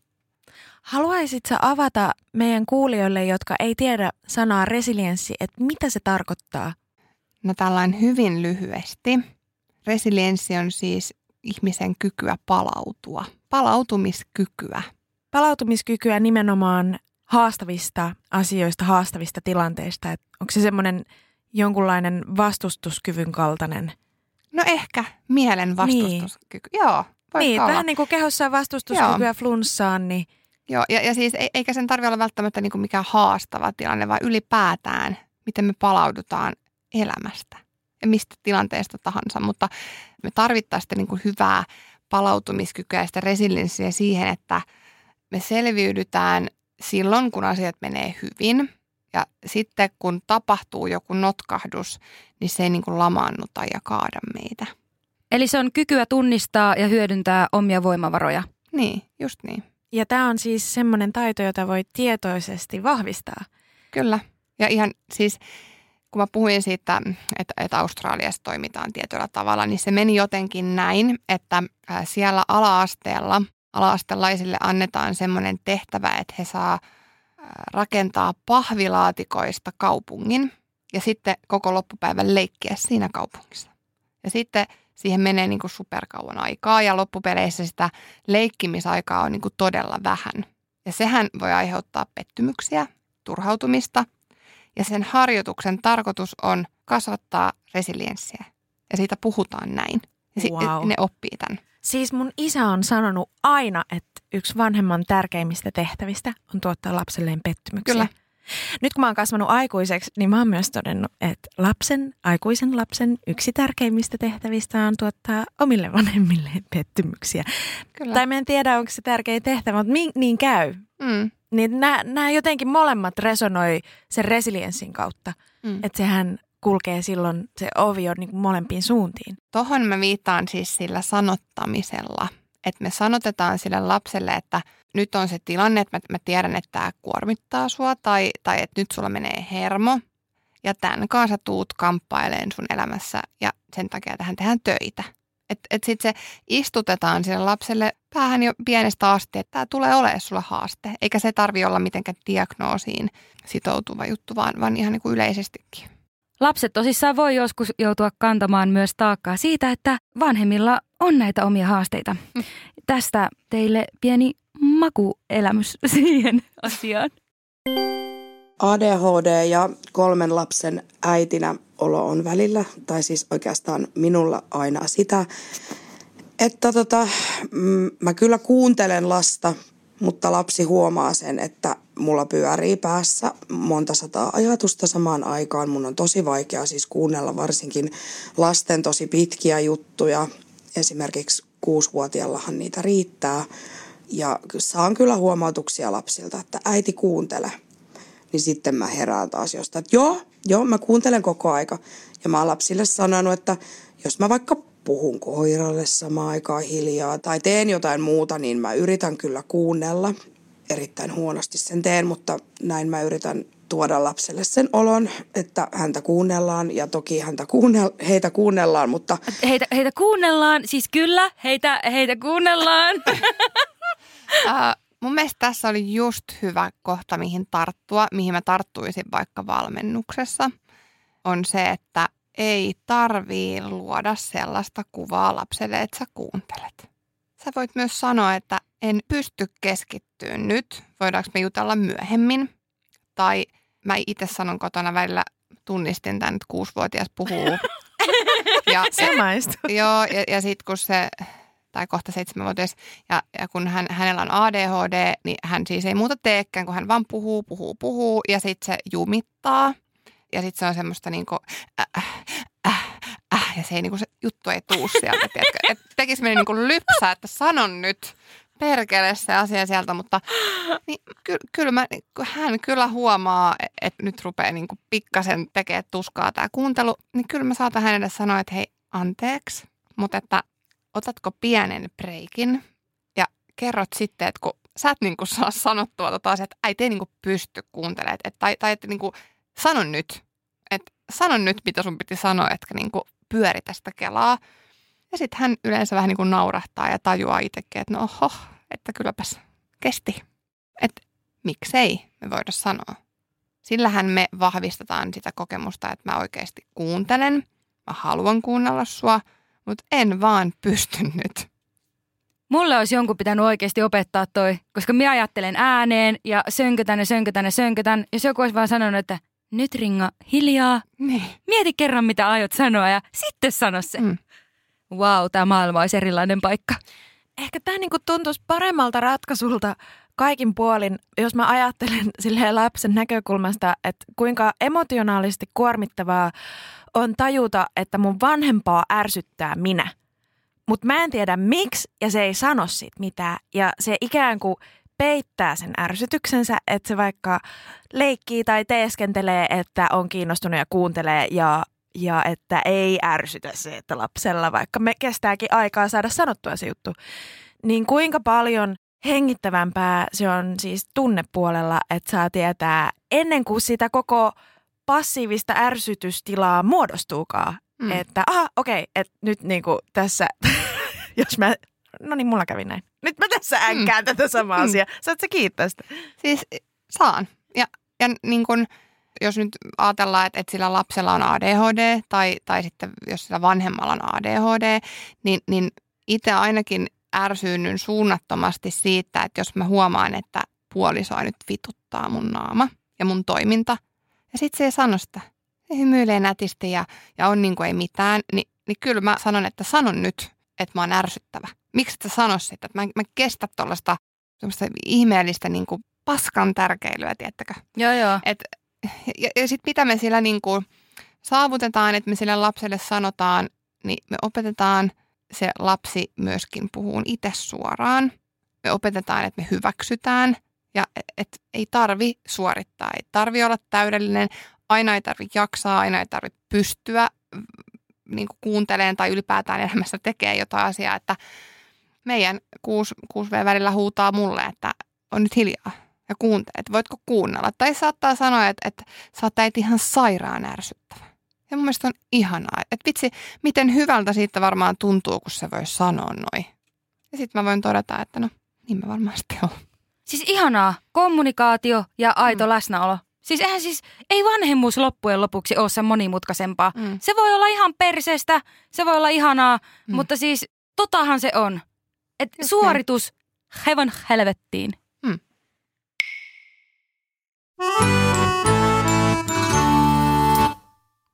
B: Haluaisitko avata meidän kuulijoille, jotka ei tiedä sanaa resilienssi, että mitä se tarkoittaa?
C: No tällainen hyvin lyhyesti. Resilienssi on siis ihmisen kykyä palautua, palautumiskykyä.
B: Palautumiskykyä nimenomaan haastavista asioista, haastavista tilanteista. Et onko se semmoinen jonkunlainen vastustuskyvyn kaltainen?
C: No ehkä mielen niin. vastustuskyky. Niin. Joo,
B: niin, olla. vähän niin kuin kehossa vastustuskykyä flunssaan. Niin...
C: Joo, ja, ja siis eikä sen tarvitse olla välttämättä niin kuin mikään haastava tilanne, vaan ylipäätään, miten me palaudutaan elämästä ja mistä tilanteesta tahansa. Mutta me tarvittaisiin niin kuin hyvää palautumiskykyä ja sitä resilienssiä siihen, että me selviydytään silloin, kun asiat menee hyvin. Ja sitten kun tapahtuu joku notkahdus, niin se ei niin kuin lamaannuta ja kaada meitä.
A: Eli se on kykyä tunnistaa ja hyödyntää omia voimavaroja.
C: Niin, just niin.
B: Ja tämä on siis semmoinen taito, jota voi tietoisesti vahvistaa.
C: Kyllä. Ja ihan siis, kun mä puhuin siitä, että, että Australiassa toimitaan tietyllä tavalla, niin se meni jotenkin näin, että siellä ala-asteella ala-astelaisille annetaan semmoinen tehtävä, että he saa rakentaa pahvilaatikoista kaupungin ja sitten koko loppupäivän leikkiä siinä kaupungissa. Ja sitten siihen menee niin kuin superkauan aikaa ja loppupeleissä sitä leikkimisaikaa on niin kuin todella vähän. Ja sehän voi aiheuttaa pettymyksiä, turhautumista ja sen harjoituksen tarkoitus on kasvattaa resilienssiä. Ja siitä puhutaan näin. Ja wow. ne oppii tämän.
B: Siis mun isä on sanonut aina, että yksi vanhemman tärkeimmistä tehtävistä on tuottaa lapselleen pettymyksiä. Kyllä. Nyt kun mä oon kasvanut aikuiseksi, niin mä oon myös todennut, että lapsen, aikuisen lapsen yksi tärkeimmistä tehtävistä on tuottaa omille vanhemmille pettymyksiä. Kyllä. Tai mä en tiedä, onko se tärkein tehtävä, mutta niin, niin käy. Mm. Niin nämä jotenkin molemmat resonoi sen resilienssin kautta. Mm. Että sehän kulkee silloin, se ovi on niin molempiin suuntiin.
C: Tohon mä viittaan siis sillä sanottamisella. Että me sanotetaan sille lapselle, että – nyt on se tilanne, että mä, tiedän, että tämä kuormittaa sua tai, tai että nyt sulla menee hermo ja tämän kanssa tuut kamppaileen sun elämässä ja sen takia tähän tehdään töitä. Että et sitten se istutetaan sille lapselle päähän jo pienestä asti, että tämä tulee olemaan sulle haaste. Eikä se tarvi olla mitenkään diagnoosiin sitoutuva juttu, vaan, vaan ihan niin kuin yleisestikin.
A: Lapset tosissaan voi joskus joutua kantamaan myös taakkaa siitä, että vanhemmilla on näitä omia haasteita. Mm. Tästä teille pieni makuelämys siihen asiaan.
G: ADHD ja kolmen lapsen äitinä olo on välillä, tai siis oikeastaan minulla aina sitä, että tota, mm, mä kyllä kuuntelen lasta, mutta lapsi huomaa sen, että mulla pyörii päässä monta sataa ajatusta samaan aikaan. Mun on tosi vaikea siis kuunnella varsinkin lasten tosi pitkiä juttuja. Esimerkiksi kuusivuotiaallahan niitä riittää. Ja saan kyllä huomautuksia lapsilta, että äiti kuuntele. Niin sitten mä herään taas jostain, että joo, joo, mä kuuntelen koko aika. Ja mä oon lapsille sanonut, että jos mä vaikka puhun koiralle samaan aikaan hiljaa tai teen jotain muuta, niin mä yritän kyllä kuunnella. Erittäin huonosti sen teen, mutta näin mä yritän tuoda lapselle sen olon, että häntä kuunnellaan ja toki häntä kuunnel- heitä kuunnellaan, mutta...
A: Heitä, heitä kuunnellaan, siis kyllä, heitä, heitä kuunnellaan.
C: uh, mun mielestä tässä oli just hyvä kohta, mihin tarttua, mihin mä tarttuisin vaikka valmennuksessa, on se, että ei tarvii luoda sellaista kuvaa lapselle, että sä kuuntelet. Sä voit myös sanoa, että en pysty keskittyä nyt, voidaanko me jutella myöhemmin. Tai mä itse sanon kotona välillä, tunnistin tämän, että kuusivuotias puhuu.
B: ja, Samaista.
C: Joo, ja, ja sitten kun se, tai kohta seitsemänvuotias, ja, ja kun hän, hänellä on ADHD, niin hän siis ei muuta teekään, kun hän vaan puhuu, puhuu, puhuu, ja sitten se jumittaa. Ja sitten se on semmoista niinku, äh, äh, äh, ja se, ei, niinku, se juttu ei tuu sieltä, tiedätkö? Et tekisi meni niinku lypsää, että sanon nyt perkele se asia sieltä, mutta niin, ky, kyllä mä, hän kyllä huomaa, että nyt rupeaa niin kuin pikkasen tekemään tuskaa tämä kuuntelu, niin kyllä mä saatan hänelle sanoa, että hei, anteeksi, mutta että otatko pienen breikin ja kerrot sitten, että kun sä et niin kuin saa sanottua tota asiaa, että ei niin kuin pysty kuuntelemaan, että, tai, tai että niin kuin, sano nyt, että sano nyt, mitä sun piti sanoa, etkä niin kuin pyöri tästä kelaa. Ja sitten hän yleensä vähän niin kuin naurahtaa ja tajuaa itsekin, että no oho, että kylläpäs kesti. Että miksei me voida sanoa. Sillähän me vahvistetaan sitä kokemusta, että mä oikeasti kuuntelen, mä haluan kuunnella sua, mutta en vaan pysty nyt.
A: Mulle olisi jonkun pitänyt oikeasti opettaa toi, koska minä ajattelen ääneen ja sönkötän ja sönkötän ja sönkötän. Jos joku olisi vaan sanonut, että nyt ringa hiljaa,
C: niin.
A: mieti kerran mitä aiot sanoa ja sitten sano se. Mm wow, tämä maailma olisi erilainen paikka.
B: Ehkä tämä niinku tuntuisi paremmalta ratkaisulta kaikin puolin, jos mä ajattelen silleen lapsen näkökulmasta, että kuinka emotionaalisesti kuormittavaa on tajuta, että mun vanhempaa ärsyttää minä. Mutta mä en tiedä miksi ja se ei sano siitä mitään. Ja se ikään kuin peittää sen ärsytyksensä, että se vaikka leikkii tai teeskentelee, että on kiinnostunut ja kuuntelee ja ja että ei ärsytä se, että lapsella vaikka me kestääkin aikaa saada sanottua se juttu, niin kuinka paljon hengittävämpää se on siis tunnepuolella, että saa tietää ennen kuin sitä koko passiivista ärsytystilaa muodostuukaan. Mm. Että aha, okei, okay, että nyt niinku tässä, jos mä, no niin mulla kävi näin. Nyt mä tässä änkään mm. tätä samaa mm. asiaa. Saat sä kiittää sitä?
C: Siis saan. Ja, ja niin kun, jos nyt ajatellaan, että, että sillä lapsella on ADHD tai, tai sitten jos sillä vanhemmalla on ADHD, niin, niin itse ainakin ärsyynny suunnattomasti siitä, että jos mä huomaan, että puolisoa nyt vituttaa mun naama ja mun toiminta, ja sitten se ei sano sitä. Se hymyilee nätisti ja, ja on niin kuin ei mitään, niin, niin kyllä mä sanon, että sanon nyt, että mä oon ärsyttävä. Miksi et sä sano sitä? Että mä, mä kestä tuollaista ihmeellistä niin kuin paskan tärkeilyä, tiettäkö?
A: Joo, joo.
C: Et ja, ja sitten mitä me sillä niin kuin saavutetaan, että me sille lapselle sanotaan, niin me opetetaan se lapsi myöskin puhuun itse suoraan. Me opetetaan, että me hyväksytään ja että ei tarvi suorittaa, ei tarvi olla täydellinen, aina ei tarvi jaksaa, aina ei tarvi pystyä niin kuunteleen tai ylipäätään elämässä tekee jotain asiaa, että meidän 6, 6V välillä huutaa mulle, että on nyt hiljaa ja kuuntelet, että voitko kuunnella. Tai saattaa sanoa, että, että sä oot äiti ihan sairaan ärsyttävä. Ja mun mielestä on ihanaa, että vitsi, miten hyvältä siitä varmaan tuntuu, kun se voi sanoa noin. Ja sitten mä voin todeta, että no, niin mä varmasti on.
A: Siis ihanaa, kommunikaatio ja aito mm. läsnäolo. Siis eihän siis, ei vanhemmuus loppujen lopuksi ole sen monimutkaisempaa. Mm. Se voi olla ihan perseestä, se voi olla ihanaa, mm. mutta siis totahan se on. Et suoritus hevon helvettiin.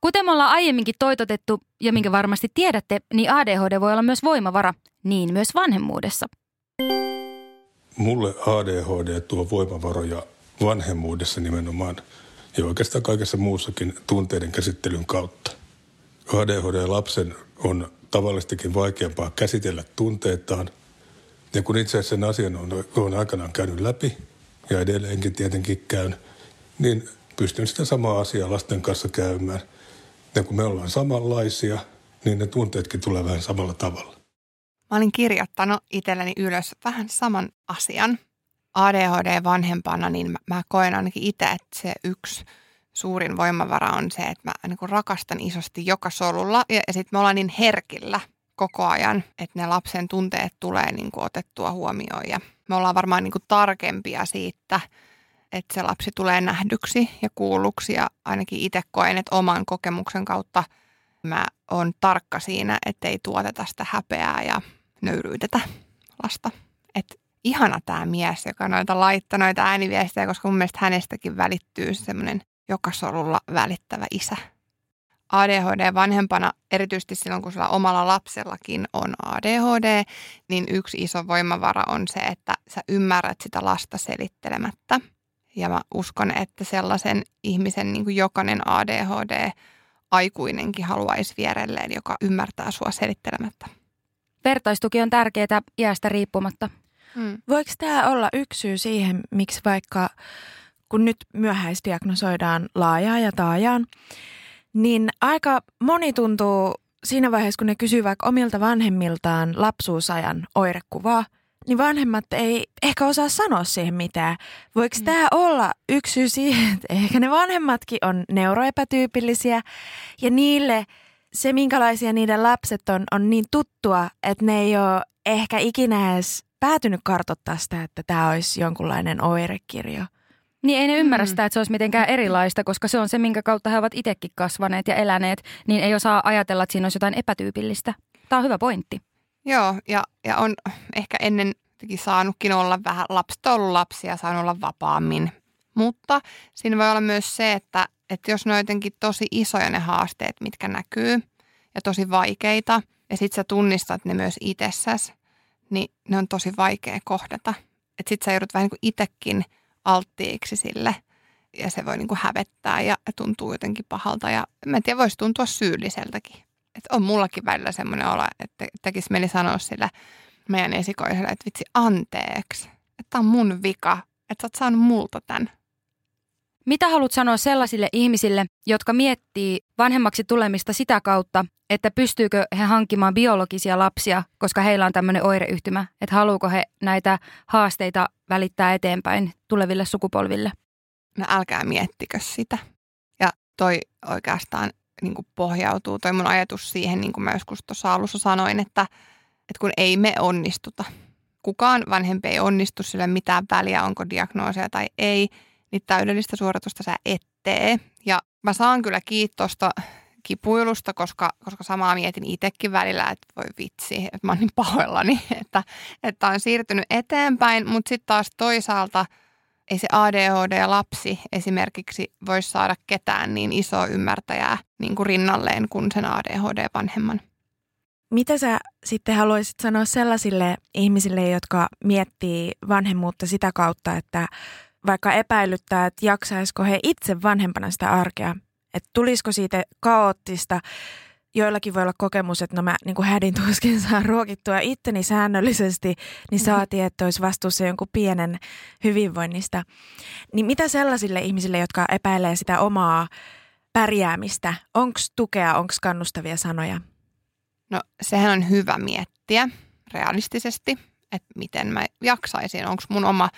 A: Kuten me ollaan aiemminkin toitotettu ja minkä varmasti tiedätte, niin ADHD voi olla myös voimavara, niin myös vanhemmuudessa.
F: Mulle ADHD tuo voimavaroja vanhemmuudessa nimenomaan ja oikeastaan kaikessa muussakin tunteiden käsittelyn kautta. ADHD-lapsen on tavallistikin vaikeampaa käsitellä tunteitaan. Ja kun itse asiassa sen asian on, on aikanaan käynyt läpi, ja edelleenkin tietenkin käyn – niin pystyn sitä samaa asiaa lasten kanssa käymään. Ja kun me ollaan samanlaisia, niin ne tunteetkin tulee vähän samalla tavalla.
C: Mä olin kirjoittanut itselleni ylös vähän saman asian. ADHD-vanhempana, niin mä, mä koen ainakin itse, että se yksi suurin voimavara on se, että mä niin rakastan isosti joka solulla. Ja, ja sitten me ollaan niin herkillä koko ajan, että ne lapsen tunteet tulee niin kuin otettua huomioon. Ja me ollaan varmaan niin kuin tarkempia siitä, että se lapsi tulee nähdyksi ja kuulluksi. Ja ainakin itse koen, että oman kokemuksen kautta mä oon tarkka siinä, ettei tuoteta sitä häpeää ja nöyryytetä lasta. Et ihana tämä mies, joka noita laittaa noita ääniviestejä, koska mun mielestä hänestäkin välittyy semmoinen joka solulla välittävä isä. ADHD-vanhempana, erityisesti silloin kun sulla omalla lapsellakin on ADHD, niin yksi iso voimavara on se, että sä ymmärrät sitä lasta selittelemättä. Ja mä uskon, että sellaisen ihmisen niin kuin jokainen ADHD-aikuinenkin haluaisi vierelleen, joka ymmärtää sua selittelemättä.
A: Vertaistuki on tärkeää iästä riippumatta.
B: Hmm. Voiko tämä olla yksi syy siihen, miksi vaikka kun nyt myöhäisdiagnosoidaan laajaa ja taajaan, niin aika moni tuntuu siinä vaiheessa, kun ne kysyy vaikka omilta vanhemmiltaan lapsuusajan oirekuvaa, niin vanhemmat ei ehkä osaa sanoa siihen mitään. Voiko mm. tämä olla yksi syy siihen, että ehkä ne vanhemmatkin on neuroepätyypillisiä ja niille se, minkälaisia niiden lapset on, on niin tuttua, että ne ei ole ehkä ikinä edes päätynyt kartoittaa sitä, että tämä olisi jonkunlainen oirekirjo.
A: Niin ei ne ymmärrä mm. sitä, että se olisi mitenkään erilaista, koska se on se, minkä kautta he ovat itsekin kasvaneet ja eläneet, niin ei osaa ajatella, että siinä olisi jotain epätyypillistä. Tämä on hyvä pointti.
C: Joo, ja, ja on ehkä ennen saanutkin olla vähän lapset ollut lapsia, saanut olla vapaammin. Mutta siinä voi olla myös se, että, että jos ne on jotenkin tosi isoja ne haasteet, mitkä näkyy, ja tosi vaikeita, ja sit sä tunnistat ne myös itsessäsi, niin ne on tosi vaikea kohdata. Että sit sä joudut vähän niin kuin itsekin – alttiiksi sille ja se voi niin kuin hävettää ja tuntuu jotenkin pahalta ja mä en tiedä, voisi tuntua syylliseltäkin. Että on mullakin välillä semmoinen olo, että tekisi mieli sanoa sille meidän esikoiselle, että vitsi anteeksi, että on mun vika, että sä oot saanut multa tämän.
A: Mitä haluat sanoa sellaisille ihmisille, jotka miettii vanhemmaksi tulemista sitä kautta, että pystyykö he hankkimaan biologisia lapsia, koska heillä on tämmöinen oireyhtymä, että haluuko he näitä haasteita välittää eteenpäin tuleville sukupolville?
C: No älkää miettikö sitä. Ja toi oikeastaan niin kuin pohjautuu, toi mun ajatus siihen, niin kuin mä joskus tuossa alussa sanoin, että, että kun ei me onnistuta, kukaan vanhempi ei onnistu sille mitään väliä, onko diagnoosia tai ei, niin täydellistä suoritusta sä et tee. Ja mä saan kyllä kiitosta kipuilusta, koska, koska samaa mietin itsekin välillä, että voi vitsi, että mä oon niin pahoillani, että, että on siirtynyt eteenpäin, mutta sitten taas toisaalta ei se ADHD-lapsi esimerkiksi voisi saada ketään niin isoa ymmärtäjää niin kuin rinnalleen kuin sen ADHD-vanhemman.
B: Mitä sä sitten haluaisit sanoa sellaisille ihmisille, jotka miettii vanhemmuutta sitä kautta, että vaikka epäilyttää, että jaksaisiko he itse vanhempana sitä arkea, että tulisiko siitä kaoottista, joillakin voi olla kokemus, että no mä niin kuin hädin tuskin saa ruokittua itteni säännöllisesti, niin mm-hmm. saatiin, että olisi vastuussa jonkun pienen hyvinvoinnista. Niin mitä sellaisille ihmisille, jotka epäilee sitä omaa pärjäämistä, onko tukea, onko kannustavia sanoja?
C: No sehän on hyvä miettiä realistisesti, että miten mä jaksaisin, onko mun oma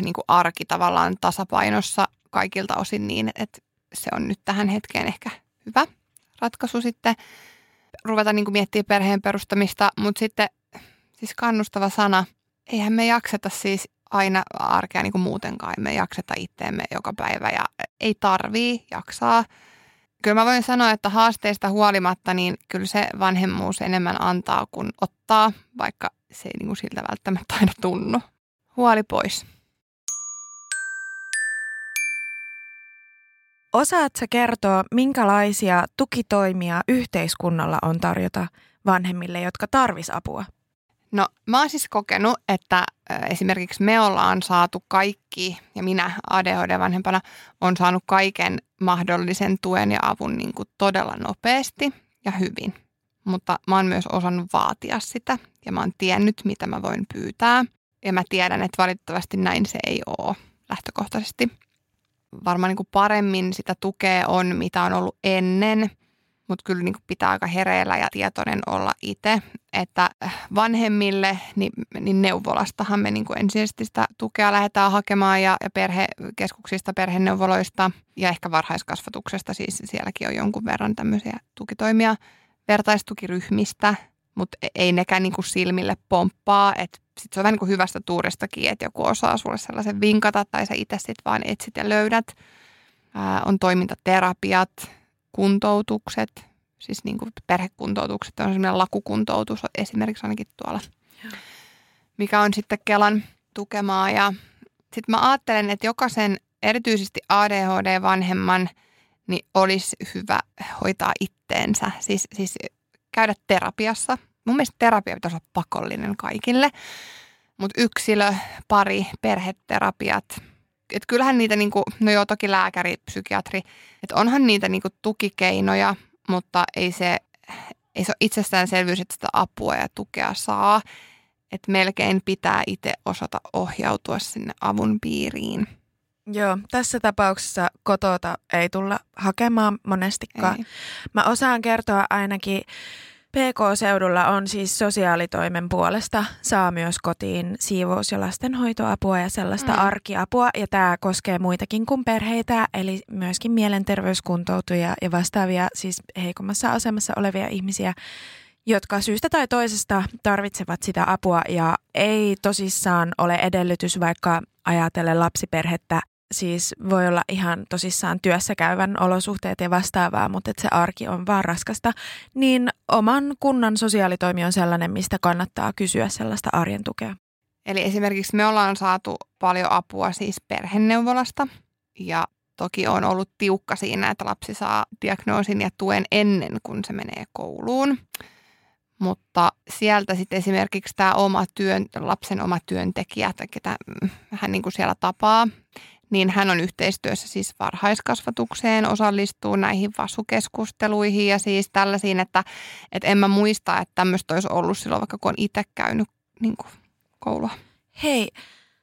C: niin kuin arki tavallaan tasapainossa kaikilta osin niin, että se on nyt tähän hetkeen ehkä hyvä ratkaisu sitten ruveta niin kuin miettimään perheen perustamista, mutta sitten siis kannustava sana, eihän me jakseta siis aina arkea niin kuin muutenkaan, me jakseta itteemme joka päivä ja ei tarvii jaksaa. Kyllä mä voin sanoa, että haasteista huolimatta, niin kyllä se vanhemmuus enemmän antaa kuin ottaa, vaikka se ei niin kuin siltä välttämättä aina tunnu. Huoli pois.
B: Osaatko kertoa, minkälaisia tukitoimia yhteiskunnalla on tarjota vanhemmille, jotka tarvis apua?
C: No mä oon siis kokenut, että esimerkiksi me ollaan saatu kaikki, ja minä ADHD-vanhempana on saanut kaiken mahdollisen tuen ja avun niin kuin todella nopeasti ja hyvin. Mutta mä oon myös osannut vaatia sitä, ja mä oon tiennyt, mitä mä voin pyytää. Ja mä tiedän, että valitettavasti näin se ei ole lähtökohtaisesti. Varmaan niin kuin paremmin sitä tukea on, mitä on ollut ennen, mutta kyllä niin pitää aika hereillä ja tietoinen olla itse, että vanhemmille niin, niin neuvolastahan me niin ensisijaisesti sitä tukea lähdetään hakemaan ja, ja perhekeskuksista, perheneuvoloista ja ehkä varhaiskasvatuksesta, siis sielläkin on jonkun verran tämmöisiä tukitoimia vertaistukiryhmistä, mutta e-, ei nekään niin silmille pomppaa, että sit se on vähän niin kuin hyvästä tuuristakin, että joku osaa sulle sellaisen vinkata tai sä itse sitten vaan etsit ja löydät. Ää, on toimintaterapiat, kuntoutukset, siis niin kuin perhekuntoutukset, on semmoinen lakukuntoutus esimerkiksi ainakin tuolla, mikä on sitten Kelan tukemaa. Ja sitten mä ajattelen, että jokaisen erityisesti ADHD-vanhemman niin olisi hyvä hoitaa itteensä, siis, siis käydä terapiassa. Mun mielestä terapia pitäisi olla pakollinen kaikille, mutta yksilö, pari, perheterapiat – et kyllähän niitä, niinku, no joo toki lääkäri, psykiatri, että onhan niitä niinku tukikeinoja, mutta ei se, ei se ole itsestäänselvyys, että sitä apua ja tukea saa. Että melkein pitää itse osata ohjautua sinne avun piiriin.
B: Joo, tässä tapauksessa kotota ei tulla hakemaan monestikaan. Ei. Mä osaan kertoa ainakin PK-seudulla on siis sosiaalitoimen puolesta saa myös kotiin siivous- ja lastenhoitoapua ja sellaista mm. arkiapua. Ja tämä koskee muitakin kuin perheitä, eli myöskin mielenterveyskuntoutujia ja vastaavia siis heikommassa asemassa olevia ihmisiä, jotka syystä tai toisesta tarvitsevat sitä apua ja ei tosissaan ole edellytys vaikka ajatellen lapsiperhettä siis voi olla ihan tosissaan työssä käyvän olosuhteet ja vastaavaa, mutta että se arki on vaan raskasta, niin oman kunnan sosiaalitoimi on sellainen, mistä kannattaa kysyä sellaista arjen tukea.
C: Eli esimerkiksi me ollaan saatu paljon apua siis perheneuvolasta ja toki on ollut tiukka siinä, että lapsi saa diagnoosin ja tuen ennen kuin se menee kouluun. Mutta sieltä sitten esimerkiksi tämä oma työn, lapsen oma työntekijä, ketä hän niin kuin siellä tapaa, niin hän on yhteistyössä siis varhaiskasvatukseen, osallistuu näihin vasukeskusteluihin ja siis tällaisiin, että, että en mä muista, että tämmöistä olisi ollut silloin, vaikka kun on itse käynyt niin kuin, koulua.
B: Hei,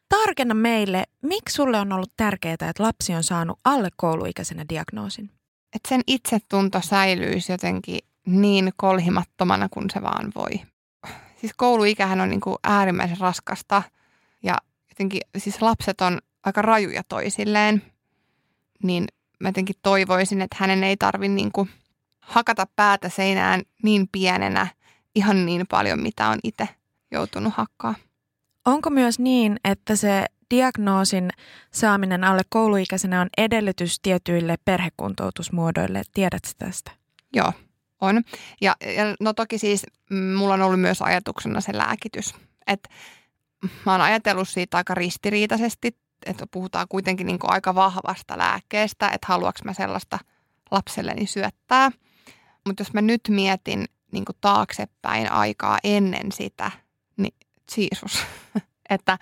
B: tarkenna meille, miksi sulle on ollut tärkeää, että lapsi on saanut alle kouluikäisenä diagnoosin?
C: Että sen itsetunto säilyisi jotenkin niin kolhimattomana kuin se vaan voi. Siis kouluikähän on niin kuin äärimmäisen raskasta ja jotenkin siis lapset on aika rajuja toisilleen, niin mä jotenkin toivoisin, että hänen ei tarvi niin kuin hakata päätä seinään niin pienenä ihan niin paljon, mitä on itse joutunut hakkaa.
B: Onko myös niin, että se diagnoosin saaminen alle kouluikäisenä on edellytys tietyille perhekuntoutusmuodoille? Tiedätkö tästä?
C: Joo, on. Ja, ja no toki siis mm, mulla on ollut myös ajatuksena se lääkitys. Että mä oon ajatellut siitä aika ristiriitaisesti että puhutaan kuitenkin niin kuin aika vahvasta lääkkeestä, että haluanko mä sellaista lapselleni syöttää. Mutta jos mä nyt mietin niin kuin taaksepäin aikaa ennen sitä, niin Jeesus. että,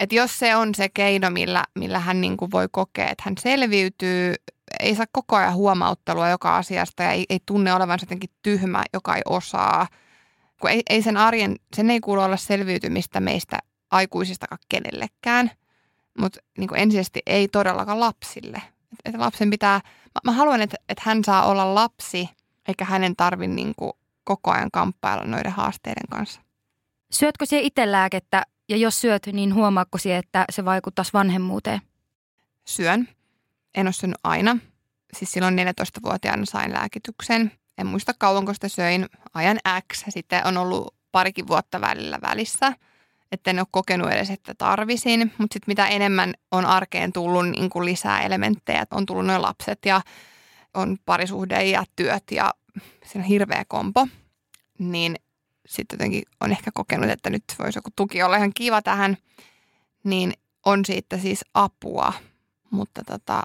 C: että jos se on se keino, millä, millä hän niin kuin voi kokea, että hän selviytyy, ei saa koko ajan huomauttelua joka asiasta ja ei, ei tunne olevansa jotenkin tyhmä, joka ei osaa. Kun ei, ei sen arjen, sen ei kuulu olla selviytymistä meistä aikuisista kenellekään – mutta niin ensisijaisesti ei todellakaan lapsille. Että lapsen pitää, mä, mä haluan, että, että hän saa olla lapsi, eikä hänen tarvi niin koko ajan kamppailla noiden haasteiden kanssa.
A: Syötkö sie itse lääkettä ja jos syöt, niin huomaatko sie, että se vaikuttaisi vanhemmuuteen?
C: Syön. En ole syönyt aina. Siis silloin 14-vuotiaana sain lääkityksen. En muista kauanko sitä söin. Ajan X. Sitten on ollut parikin vuotta välillä välissä – että en ole kokenut edes, että tarvisin. Mutta sitten mitä enemmän on arkeen tullut niin kuin lisää elementtejä, on tullut noin lapset ja on parisuhde ja työt ja se on hirveä kompo, niin sitten jotenkin on ehkä kokenut, että nyt voisi joku tuki olla ihan kiva tähän, niin on siitä siis apua. Mutta tota,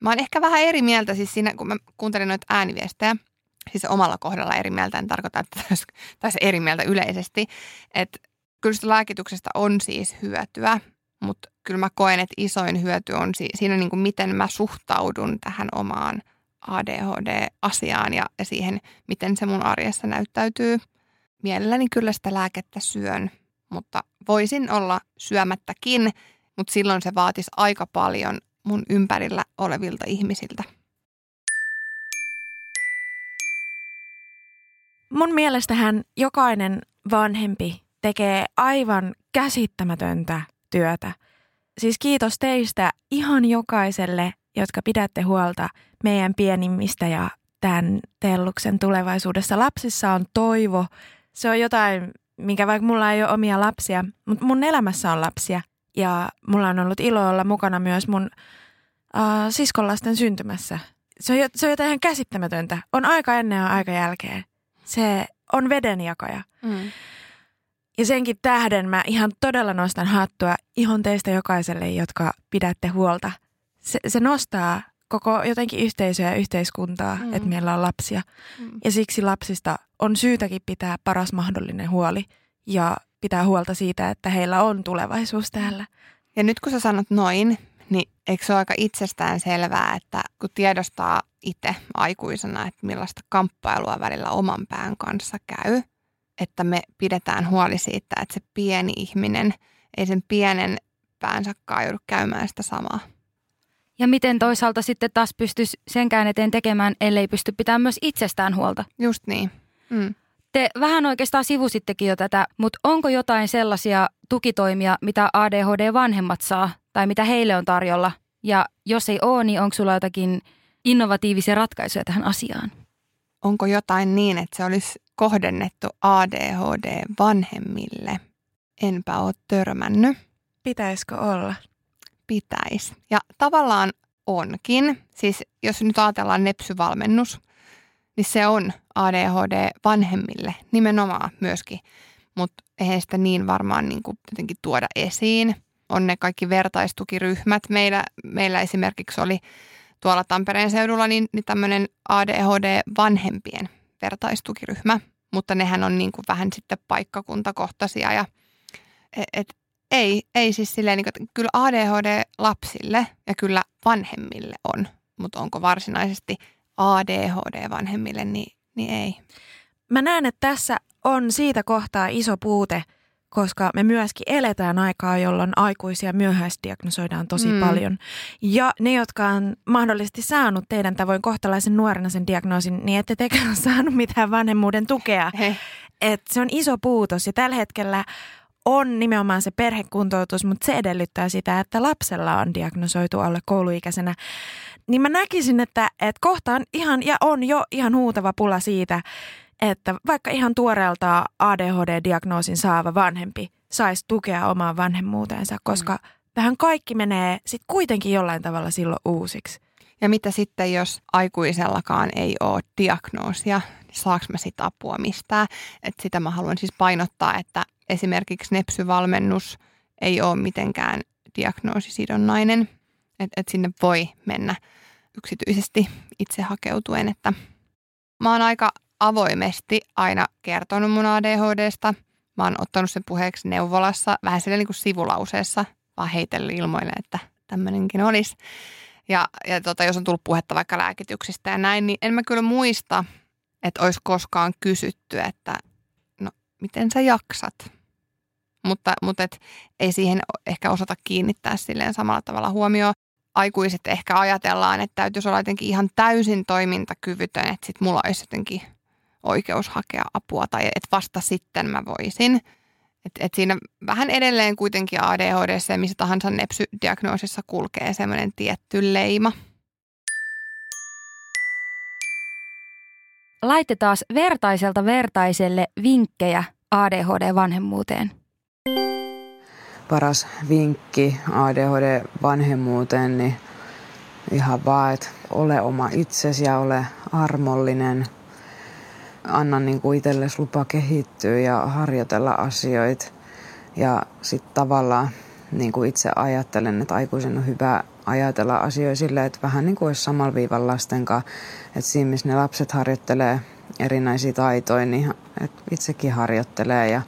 C: mä oon ehkä vähän eri mieltä siis siinä, kun mä kuuntelin noita ääniviestejä, siis omalla kohdalla eri mieltä, en tarkoita, että tässä eri mieltä yleisesti, että kyllä sitä lääkityksestä on siis hyötyä, mutta kyllä mä koen, että isoin hyöty on siinä, niin kuin miten mä suhtaudun tähän omaan ADHD-asiaan ja siihen, miten se mun arjessa näyttäytyy. Mielelläni kyllä sitä lääkettä syön, mutta voisin olla syömättäkin, mutta silloin se vaatisi aika paljon mun ympärillä olevilta ihmisiltä.
B: Mun mielestähän jokainen vanhempi tekee aivan käsittämätöntä työtä. Siis kiitos teistä ihan jokaiselle, jotka pidätte huolta meidän pienimmistä ja tämän Telluksen tulevaisuudessa. Lapsissa on toivo. Se on jotain, mikä vaikka mulla ei ole omia lapsia, mutta mun elämässä on lapsia. Ja mulla on ollut ilo olla mukana myös mun äh, siskonlasten syntymässä. Se on, se on jotain ihan käsittämätöntä. On aika ennen ja aika jälkeen. Se on vedenjakaja. Mm. Ja senkin tähden mä ihan todella nostan hattua ihan teistä jokaiselle, jotka pidätte huolta. Se, se nostaa koko jotenkin yhteisöä ja yhteiskuntaa, mm. että meillä on lapsia. Mm. Ja siksi lapsista on syytäkin pitää paras mahdollinen huoli ja pitää huolta siitä, että heillä on tulevaisuus täällä.
C: Ja nyt kun sä sanot noin, niin eikö se ole aika itsestään selvää, että kun tiedostaa itse aikuisena, että millaista kamppailua välillä oman pään kanssa käy, että me pidetään huoli siitä, että se pieni ihminen ei sen pienen päänsäkaan joudu käymään sitä samaa.
A: Ja miten toisaalta sitten taas pystyisi senkään eteen tekemään, ellei pysty pitämään myös itsestään huolta.
C: Just niin. Mm.
A: Te vähän oikeastaan sivusittekin jo tätä, mutta onko jotain sellaisia tukitoimia, mitä ADHD-vanhemmat saa tai mitä heille on tarjolla? Ja jos ei ole, niin onko sulla jotakin innovatiivisia ratkaisuja tähän asiaan?
C: Onko jotain niin, että se olisi kohdennettu ADHD-vanhemmille? Enpä ole törmännyt.
B: Pitäisikö olla?
C: Pitäisi. Ja tavallaan onkin. Siis jos nyt ajatellaan nepsyvalmennus, niin se on ADHD-vanhemmille nimenomaan myöskin. Mutta eihän sitä niin varmaan niin kuin jotenkin tuoda esiin. On ne kaikki vertaistukiryhmät. Meillä, meillä esimerkiksi oli tuolla Tampereen seudulla niin, niin tämmöinen ADHD-vanhempien vertaistukiryhmä, mutta nehän on niin kuin vähän sitten paikkakuntakohtaisia ja et, et, ei, ei siis silleen, niin kuin, kyllä ADHD-lapsille ja kyllä vanhemmille on, mutta onko varsinaisesti ADHD-vanhemmille, niin, niin ei.
B: Mä näen, että tässä on siitä kohtaa iso puute – koska me myöskin eletään aikaa, jolloin aikuisia myöhäisdiagnosoidaan tosi mm. paljon. Ja ne, jotka on mahdollisesti saanut teidän tavoin kohtalaisen nuorena sen diagnoosin, niin ette tekään saanut mitään vanhemmuuden tukea. Et se on iso puutos ja tällä hetkellä on nimenomaan se perhekuntoutus, mutta se edellyttää sitä, että lapsella on diagnosoitu alle kouluikäisenä. Niin mä näkisin, että, että kohta on ihan ja on jo ihan huutava pula siitä, että vaikka ihan tuoreelta ADHD-diagnoosin saava vanhempi saisi tukea omaan vanhemmuuteensa, koska mm. tähän kaikki menee sitten kuitenkin jollain tavalla silloin uusiksi.
C: Ja mitä sitten, jos aikuisellakaan ei ole diagnoosia, niin saaks mä sitä apua mistään? Et sitä mä haluan siis painottaa, että esimerkiksi nepsyvalmennus ei ole mitenkään diagnoosisidonnainen, että et sinne voi mennä yksityisesti itse hakeutuen, että mä oon aika avoimesti aina kertonut mun ADHDsta. Mä oon ottanut sen puheeksi neuvolassa, vähän silleen niin kuin sivulauseessa, vaan heitellyt ilmoille, että tämmöinenkin olisi. Ja, ja tota, jos on tullut puhetta vaikka lääkityksistä ja näin, niin en mä kyllä muista, että olisi koskaan kysytty, että no miten sä jaksat? Mutta, mutta et, ei siihen ehkä osata kiinnittää silleen samalla tavalla huomioon. Aikuiset ehkä ajatellaan, että täytyisi olla jotenkin ihan täysin toimintakyvytön, että sit mulla olisi jotenkin oikeus hakea apua tai että vasta sitten mä voisin. Et, et siinä vähän edelleen kuitenkin ADHD ja missä tahansa nepsydiagnoosissa kulkee semmoinen tietty leima.
A: Laitetaan vertaiselta vertaiselle vinkkejä ADHD-vanhemmuuteen.
D: Paras vinkki ADHD-vanhemmuuteen, niin ihan vaan, että ole oma itsesi ja ole armollinen – anna niin kuin itsellesi lupa kehittyä ja harjoitella asioita. Ja sitten tavallaan niin kuin itse ajattelen, että aikuisen on hyvä ajatella asioita silleen, että vähän niin kuin olisi samalla viivan lasten kanssa. Että siinä, missä ne lapset harjoittelee erinäisiä taitoja, niin että itsekin harjoittelee ja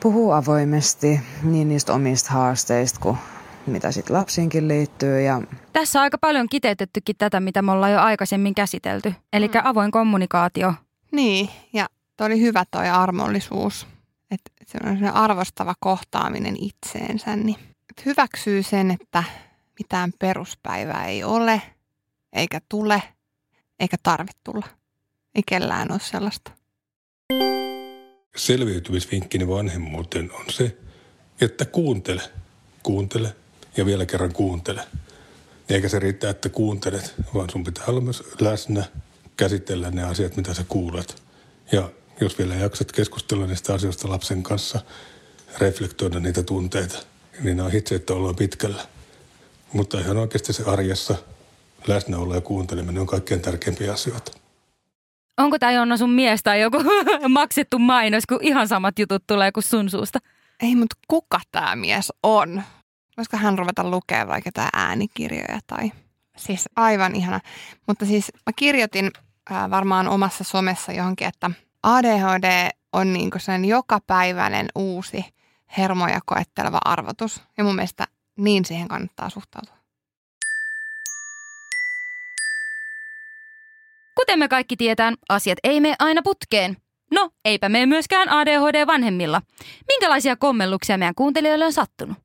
D: puhuu avoimesti niin niistä omista haasteista kuin mitä sitten lapsiinkin liittyy. Ja...
A: Tässä on aika paljon kiteytettykin tätä, mitä me ollaan jo aikaisemmin käsitelty. Eli mm. avoin kommunikaatio
C: niin, ja toi oli hyvä toi armollisuus. Että se on arvostava kohtaaminen itseensä, niin hyväksyy sen, että mitään peruspäivää ei ole, eikä tule, eikä tarvitse tulla. Ei kellään ole sellaista.
F: Selviytymisvinkkini vanhemmuuteen on se, että kuuntele, kuuntele ja vielä kerran kuuntele. Eikä se riitä, että kuuntelet, vaan sun pitää olla myös läsnä, käsitellä ne asiat, mitä sä kuulet. Ja jos vielä jaksat keskustella niistä asioista lapsen kanssa, reflektoida niitä tunteita, niin on itse, että ollaan pitkällä. Mutta ihan oikeasti se arjessa läsnäolo ja kuunteleminen on kaikkein tärkeimpiä asioita.
A: Onko tämä Jonna sun mies tai joku maksettu mainos, kun ihan samat jutut tulee kuin sun suusta?
C: Ei, mutta kuka tämä mies on? Voisiko hän ruveta lukemaan vaikka jotain äänikirjoja tai... Siis aivan ihana. Mutta siis mä kirjoitin ää, varmaan omassa somessa johonkin, että ADHD on niin sen jokapäiväinen uusi hermoja koetteleva arvotus. Ja mun mielestä niin siihen kannattaa suhtautua.
A: Kuten me kaikki tietään, asiat ei mene aina putkeen. No, eipä mene myöskään ADHD-vanhemmilla. Minkälaisia kommelluksia meidän kuuntelijoille on sattunut?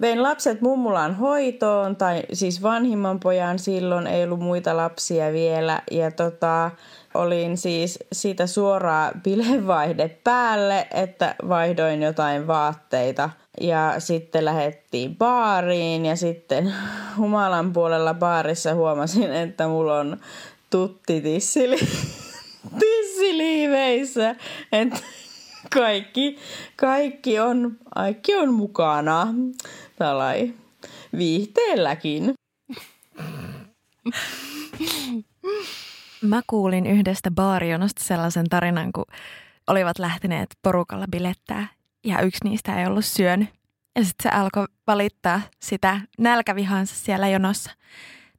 H: Vein lapset mummulaan hoitoon, tai siis vanhimman pojan silloin ei ollut muita lapsia vielä. Ja tota, olin siis siitä suoraa bilevaihde päälle, että vaihdoin jotain vaatteita. Ja sitten lähettiin baariin ja sitten humalan puolella baarissa huomasin, että mulla on tutti tissili, tissiliiveissä. Että kaikki, kaikki, on, kaikki on mukana. Tällai viihteelläkin.
B: Mä kuulin yhdestä baarionosta sellaisen tarinan, kun olivat lähteneet porukalla bilettää ja yksi niistä ei ollut syönyt. Ja sitten se alkoi valittaa sitä nälkävihansa siellä jonossa.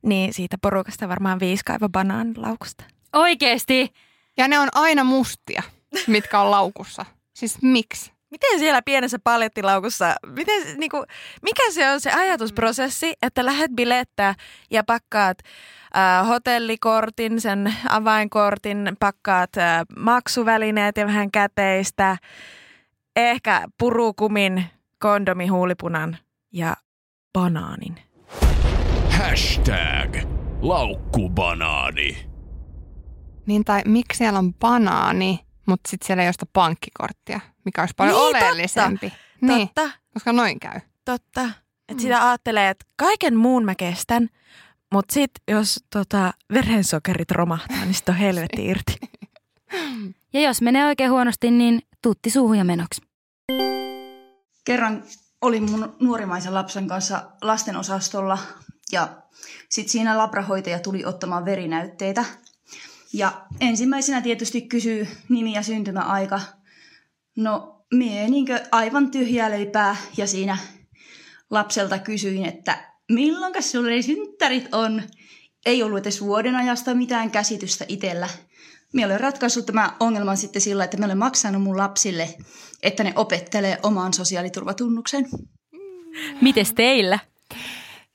B: Niin siitä porukasta varmaan viisi kaiva banaanilaukusta.
A: Oikeesti?
C: Ja ne on aina mustia, mitkä on laukussa. Siis miksi?
B: Miten siellä pienessä palettilaukussa, miten, niin kuin, mikä se on se ajatusprosessi, että lähdet bilettää ja pakkaat äh, hotellikortin, sen avainkortin, pakkaat äh, maksuvälineet ja vähän käteistä, ehkä purukumin, kondomihuulipunan ja banaanin.
I: Hashtag laukkubanaani.
C: Niin tai miksi siellä on banaani, mutta sitten siellä ei ole sitä pankkikorttia, mikä olisi paljon
B: Niin, totta.
C: oleellisempi. Niin,
B: Totta,
C: koska noin käy.
B: totta. Että sitä ajattelee, että kaiken muun mä kestän, mutta sitten jos tota, verensokerit romahtaa, niin sitten on helvetti irti.
A: Ja jos menee oikein huonosti, niin tutti suuhun ja menoksi.
J: kerran olin mun nuorimaisen lapsen kanssa lastenosastolla ja sitten siinä labrahoitaja tuli ottamaan verinäytteitä. Ja ensimmäisenä tietysti kysyy nimi ja syntymäaika. No, mie niinkö aivan tyhjää leipää ja siinä lapselta kysyin, että milloinka sulle synttärit on. Ei ollut edes vuoden ajasta mitään käsitystä itsellä. Minä olen ratkaissut tämän ongelman sitten sillä, että mä olen maksanut mun lapsille, että ne opettelee omaan sosiaaliturvatunnuksen.
A: Mites teillä?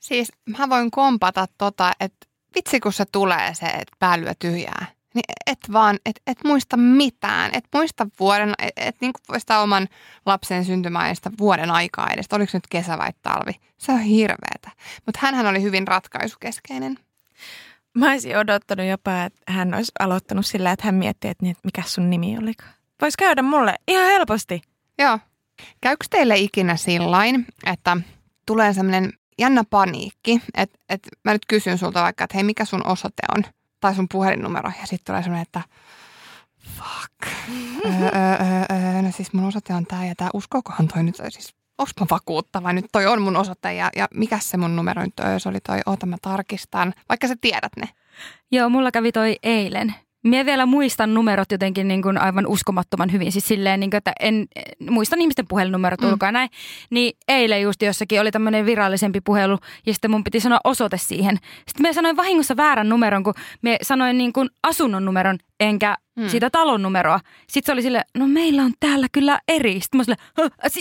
C: Siis mä voin kompata tota, että vitsi kun se tulee se, että päälyä tyhjää. Niin et vaan, et, et muista mitään. Et muista vuoden, et, et niin muista oman lapsen syntymäajasta vuoden aikaa edes. Oliko nyt kesä vai talvi? Se on hirveetä. Mutta hänhän oli hyvin ratkaisukeskeinen.
B: Mä olisin odottanut jopa, että hän olisi aloittanut sillä, että hän miettii, että, niin, mikä sun nimi olikaan. Voisi käydä mulle ihan helposti.
C: Joo. Käykö teille ikinä sillain, että tulee semmoinen jännä paniikki, että, että mä nyt kysyn sulta vaikka, että hei, mikä sun osoite on? Tai sun puhelinnumero. Ja sitten tulee semmoinen, että fuck. Öö, öö, öö, no siis mun osoite on tää ja tää. Uskokohan toi nyt, siis onks mä vakuuttava? Nyt toi on mun osoite ja, ja mikä se mun numero nyt on? Se oli toi, oota mä tarkistan. Vaikka sä tiedät ne.
A: Joo, mulla kävi toi eilen. Mie vielä muistan numerot jotenkin niin kuin aivan uskomattoman hyvin. Siis silleen, niin kuin, että en, muistan ihmisten puhelinnumerot mm. ulkoa näin. Niin eilen just jossakin oli tämmöinen virallisempi puhelu ja sitten mun piti sanoa osoite siihen. Sitten me sanoin vahingossa väärän numeron, kun me sanoin niin kuin asunnon numeron enkä mm. sitä talon numeroa. Sitten se oli sille, no meillä on täällä kyllä eri. Sitten mä sille,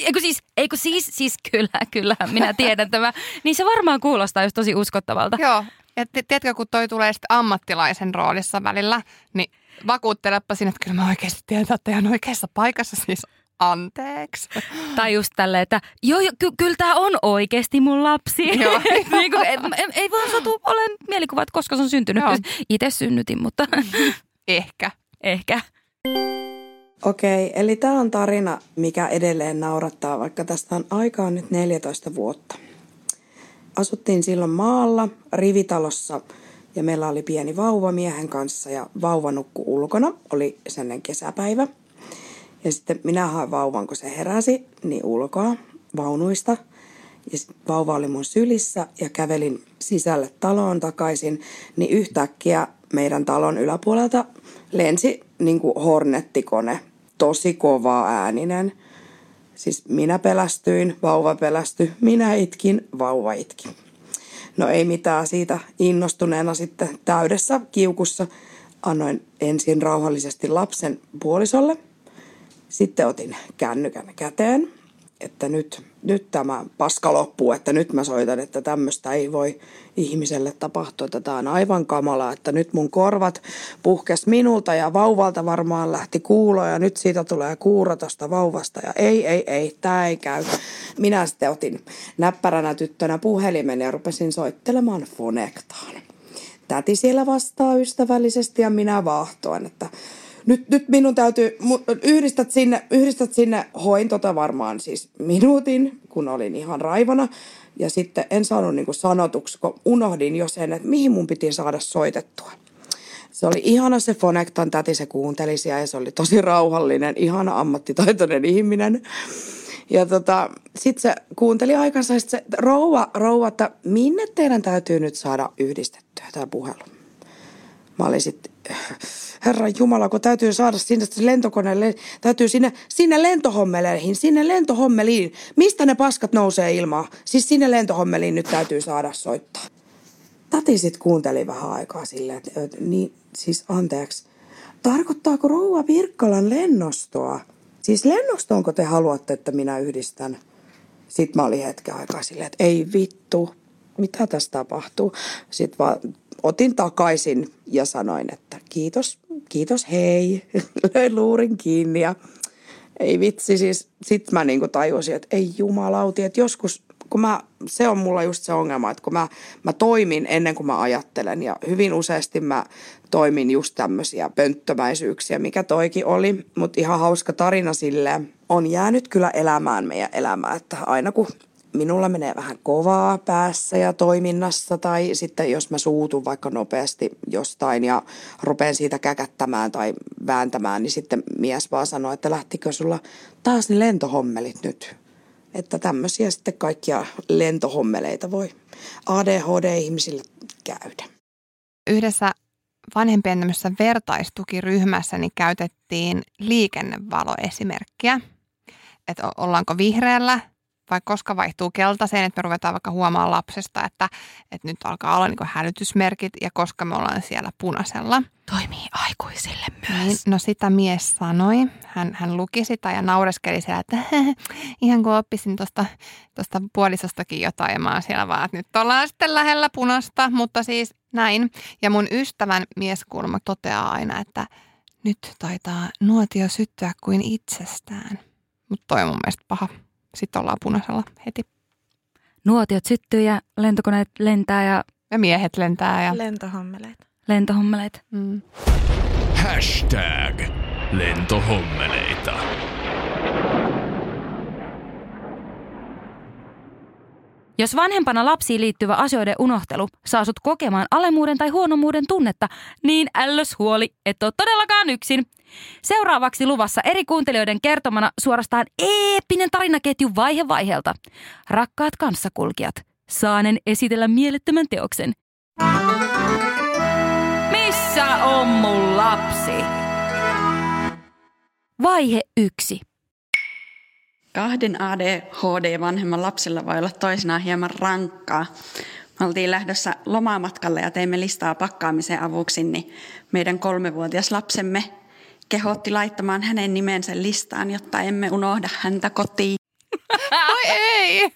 A: eikö siis, eikö siis, siis kyllä, kyllä, minä tiedän tämä. Niin se varmaan kuulostaa just tosi uskottavalta.
C: Joo, ja ti- tiedätkö, kun toi tulee sitten ammattilaisen roolissa välillä, niin vakuuttelepa sinne, että kyllä mä oikeasti tiedän, että ihan oikeassa paikassa siis Anteeksi.
A: Tai just tälleen, että joo, jo, ky- kyllä tämä on oikeasti mun lapsi.
C: Joo.
A: niin kuin, et, ei, ei vaan satu olen mielikuva, että koska se on syntynyt.
C: Joo.
A: Itse synnytin, mutta
C: Ehkä.
A: ehkä.
G: Okei, eli tämä on tarina, mikä edelleen naurattaa, vaikka tästä on aikaa nyt 14 vuotta. Asuttiin silloin maalla, rivitalossa, ja meillä oli pieni vauva miehen kanssa, ja vauva nukkui ulkona, oli sennen kesäpäivä. Ja sitten minä hain vauvan, kun se heräsi, niin ulkoa vaunuista. Ja vauva oli mun sylissä ja kävelin sisälle taloon takaisin, niin yhtäkkiä meidän talon yläpuolelta lensi niin kuin hornettikone, tosi kova ääninen. Siis minä pelästyin, vauva pelästyi, minä itkin, vauva itki. No ei mitään siitä innostuneena sitten täydessä kiukussa. Annoin ensin rauhallisesti lapsen puolisolle. Sitten otin kännykän käteen, että nyt, nyt tämä paska loppuu, että nyt mä soitan, että tämmöistä ei voi ihmiselle tapahtua. että Tämä on aivan kamalaa, että nyt mun korvat puhkes minulta ja vauvalta varmaan lähti kuulo ja nyt siitä tulee kuuro tosta vauvasta ja ei, ei, ei, tämä ei käy. Minä sitten otin näppäränä tyttönä puhelimen ja rupesin soittelemaan Fonectaan. Täti siellä vastaa ystävällisesti ja minä vaahtoan, että nyt, nyt minun täytyy, yhdistät sinne, yhdistät sinne, hoin tota varmaan siis minuutin, kun olin ihan raivona. Ja sitten en saanut niinku sanotuksi, kun unohdin jo sen, että mihin mun piti saada soitettua. Se oli ihana se Fonectan täti, se kuunteli siellä ja se oli tosi rauhallinen, ihana ammattitaitoinen ihminen. Ja tota, sitten se kuunteli aikansa, ja se, rouva, rouva, että minne teidän täytyy nyt saada yhdistettyä tämä puhelu? Mä olin sitten, herra Jumala, kun täytyy saada sinne lentokoneelle, täytyy sinne, sinne lentohommeleihin, sinne lentohommeliin. Mistä ne paskat nousee ilmaan? Siis sinne lentohommeliin nyt täytyy saada soittaa. Tati sitten kuunteli vähän aikaa silleen, että, että niin, siis anteeksi, tarkoittaako rouva Virkkalan lennostoa? Siis lennostoonko te haluatte, että minä yhdistän? Sitten mä olin hetken aikaa silleen, että ei vittu, mitä tässä tapahtuu? Sitten vaan otin takaisin ja sanoin, että kiitos, kiitos, hei. Löin luurin kiinni ja ei vitsi, siis sit mä niinku tajusin, että ei jumalauti, että joskus, kun mä, se on mulla just se ongelma, että kun mä, mä toimin ennen kuin mä ajattelen ja hyvin useasti mä toimin just tämmöisiä pönttömäisyyksiä, mikä toikin oli, mutta ihan hauska tarina silleen, on jäänyt kyllä elämään meidän elämää, että aina kun minulla menee vähän kovaa päässä ja toiminnassa tai sitten jos mä suutun vaikka nopeasti jostain ja rupean siitä käkättämään tai vääntämään, niin sitten mies vaan sanoo, että lähtikö sulla taas ne lentohommelit nyt. Että tämmöisiä sitten kaikkia lentohommeleita voi ADHD-ihmisille käydä.
C: Yhdessä vanhempien tämmöisessä vertaistukiryhmässä niin käytettiin liikennevaloesimerkkiä. Että ollaanko vihreällä vai koska vaihtuu keltaiseen, että me ruvetaan vaikka huomaamaan lapsesta, että, että nyt alkaa olla niin hälytysmerkit ja koska me ollaan siellä punaisella.
A: Toimii aikuisille
C: Niin, no sitä mies sanoi. Hän, hän luki sitä ja naureskeli siellä, että ihan kuin oppisin tuosta tosta puolisostakin jotain. Ja mä oon siellä vaan, että nyt ollaan sitten lähellä punasta, mutta siis näin. Ja mun ystävän mieskulma toteaa aina, että nyt taitaa nuotio syttyä kuin itsestään. Mutta toi on mun mielestä paha. Sitten ollaan punaisella heti.
A: Nuotiot syttyy ja lentokoneet lentää ja
C: Ja miehet lentää ja...
B: Lentohommeleita.
A: lentohommeleet.
C: Mm.
I: Hashtag lentohommeleita.
A: Jos vanhempana lapsiin liittyvä asioiden unohtelu saa sut kokemaan alemuuden tai huonomuuden tunnetta, niin ällös huoli, et ole todellakaan yksin. Seuraavaksi luvassa eri kuuntelijoiden kertomana suorastaan eeppinen tarinaketju vaihe vaiheelta. Rakkaat kanssakulkijat, saanen esitellä mielettömän teoksen. Missä on mun lapsi? Vaihe yksi.
K: Kahden ADHD-vanhemman lapsella voi olla toisinaan hieman rankkaa. Me oltiin lähdössä lomamatkalle ja teimme listaa pakkaamisen avuksi, niin meidän kolmevuotias lapsemme kehotti laittamaan hänen nimensä listaan, jotta emme unohda häntä kotiin.
C: Oi ei!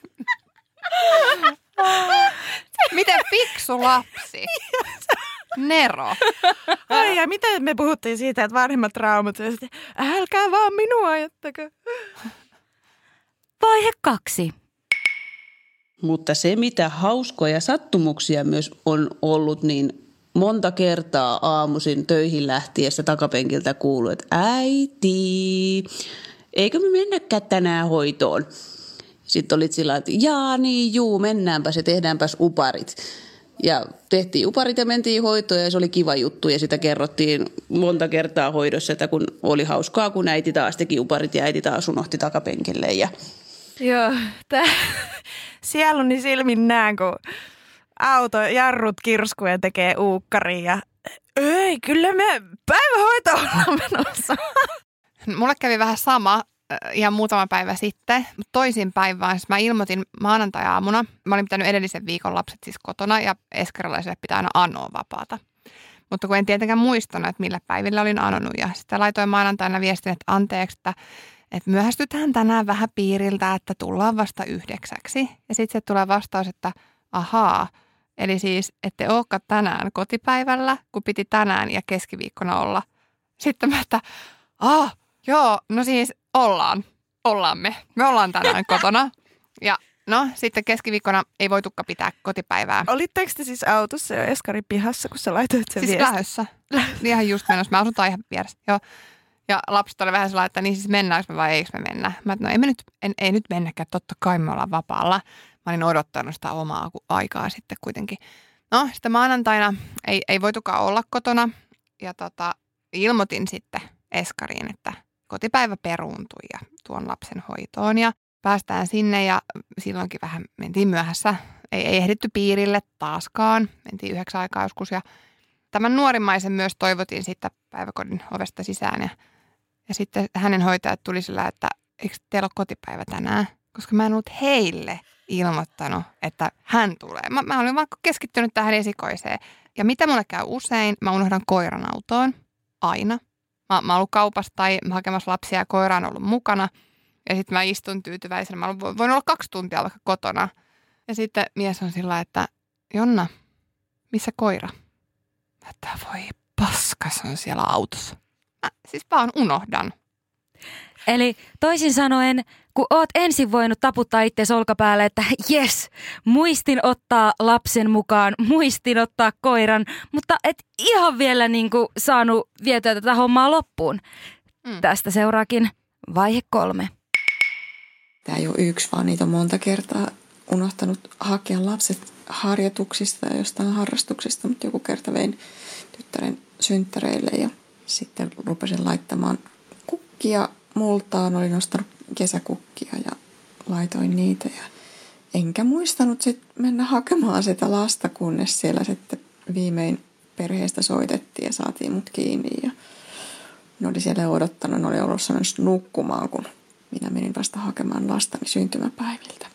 C: Miten fiksu lapsi. Nero.
B: Ai ja miten me puhuttiin siitä, että vanhemmat traumat, ja sitten, älkää vaan minua ajattako.
A: Vaihe kaksi.
E: Mutta se, mitä hauskoja sattumuksia myös on ollut, niin monta kertaa aamuisin töihin lähtiessä takapenkiltä kuuluu, että äiti, eikö me mennäkään tänään hoitoon? Sitten olit sillä että jaa niin, juu, mennäänpäs ja tehdäänpäs uparit. Ja tehtiin uparit ja mentiin hoitoon ja se oli kiva juttu ja sitä kerrottiin monta kertaa hoidossa, että kun oli hauskaa, kun äiti taas teki uparit ja äiti taas unohti takapenkille ja
B: Joo, tää sieluni silmin näen, kun auto jarrut kirskuu ja tekee uukkari ja ei, kyllä me päivähoito ollaan menossa.
C: Mulle kävi vähän sama äh, ihan muutama päivä sitten, mutta toisinpäin vaan. Siis Mä ilmoitin maanantai-aamuna. Mä olin pitänyt edellisen viikon lapset siis kotona ja eskarilaisille pitää aina anoa vapaata. Mutta kun en tietenkään muistanut, että millä päivillä olin anonut ja sitten laitoin maanantaina viestin, että anteeksi, että, että myöhästytään tänään vähän piiriltä, että tullaan vasta yhdeksäksi. Ja sitten se tulee vastaus, että ahaa, eli siis ette olekaan tänään kotipäivällä, kun piti tänään ja keskiviikkona olla. Sitten mä, että ah, joo, no siis ollaan, ollaan me. Me ollaan tänään kotona. Ja no, sitten keskiviikkona ei voitukaan pitää kotipäivää.
B: Olitteko te siis autossa jo Eskari pihassa, kun sä laitoit sen
C: Siis
B: viestin?
C: lähdössä. Ihan just menossa. Mä asun ihan vieressä. Joo. Ja lapset oli vähän sellainen, että niin siis mennäänkö me vai eikö me mennä. Mä että no ei, me nyt, en, ei nyt mennäkään, totta kai me ollaan vapaalla. Mä olin odottanut sitä omaa aikaa sitten kuitenkin. No sitten maanantaina ei, ei voitukaan olla kotona ja tota, ilmoitin sitten Eskariin, että kotipäivä peruuntui ja tuon lapsen hoitoon ja päästään sinne ja silloinkin vähän mentiin myöhässä. Ei, ei ehditty piirille taaskaan, mentiin yhdeksän aikaa joskus ja tämän nuorimmaisen myös toivotin sitten päiväkodin ovesta sisään ja, ja sitten hänen hoitajat tuli sillä, että eikö teillä ole kotipäivä tänään? Koska mä en ollut heille ilmoittanut, että hän tulee. Mä, mä olin vaan keskittynyt tähän esikoiseen. Ja mitä mulle käy usein, mä unohdan koiran autoon. Aina. Mä, mä oon ollut kaupassa tai hakemassa lapsia ja koira on ollut mukana. Ja sitten mä istun tyytyväisenä. Mä olen voin olla kaksi tuntia vaikka kotona. Ja sitten mies on sillä, että Jonna, missä koira? Että voi paska, se on siellä autossa. Mä siis vaan unohdan.
A: Eli toisin sanoen, kun oot ensin voinut taputtaa itse olkapäälle, että jes, muistin ottaa lapsen mukaan, muistin ottaa koiran, mutta et ihan vielä niin kuin saanut vietyä tätä hommaa loppuun.
C: Mm.
A: Tästä seuraakin vaihe kolme.
L: Tämä ei ole yksi, vaan niitä on monta kertaa unohtanut hakea lapset harjoituksista ja jostain harrastuksista, mutta joku kerta vein tyttären synttäreille ja sitten rupesin laittamaan kukkia multaan. Olin ostanut kesäkukkia ja laitoin niitä ja enkä muistanut sit mennä hakemaan sitä lasta, kunnes siellä sitten viimein perheestä soitettiin ja saatiin mut kiinni ja ne oli siellä odottanut, ne oli ollut nukkumaan, kun minä menin vasta hakemaan lastani syntymäpäiviltä.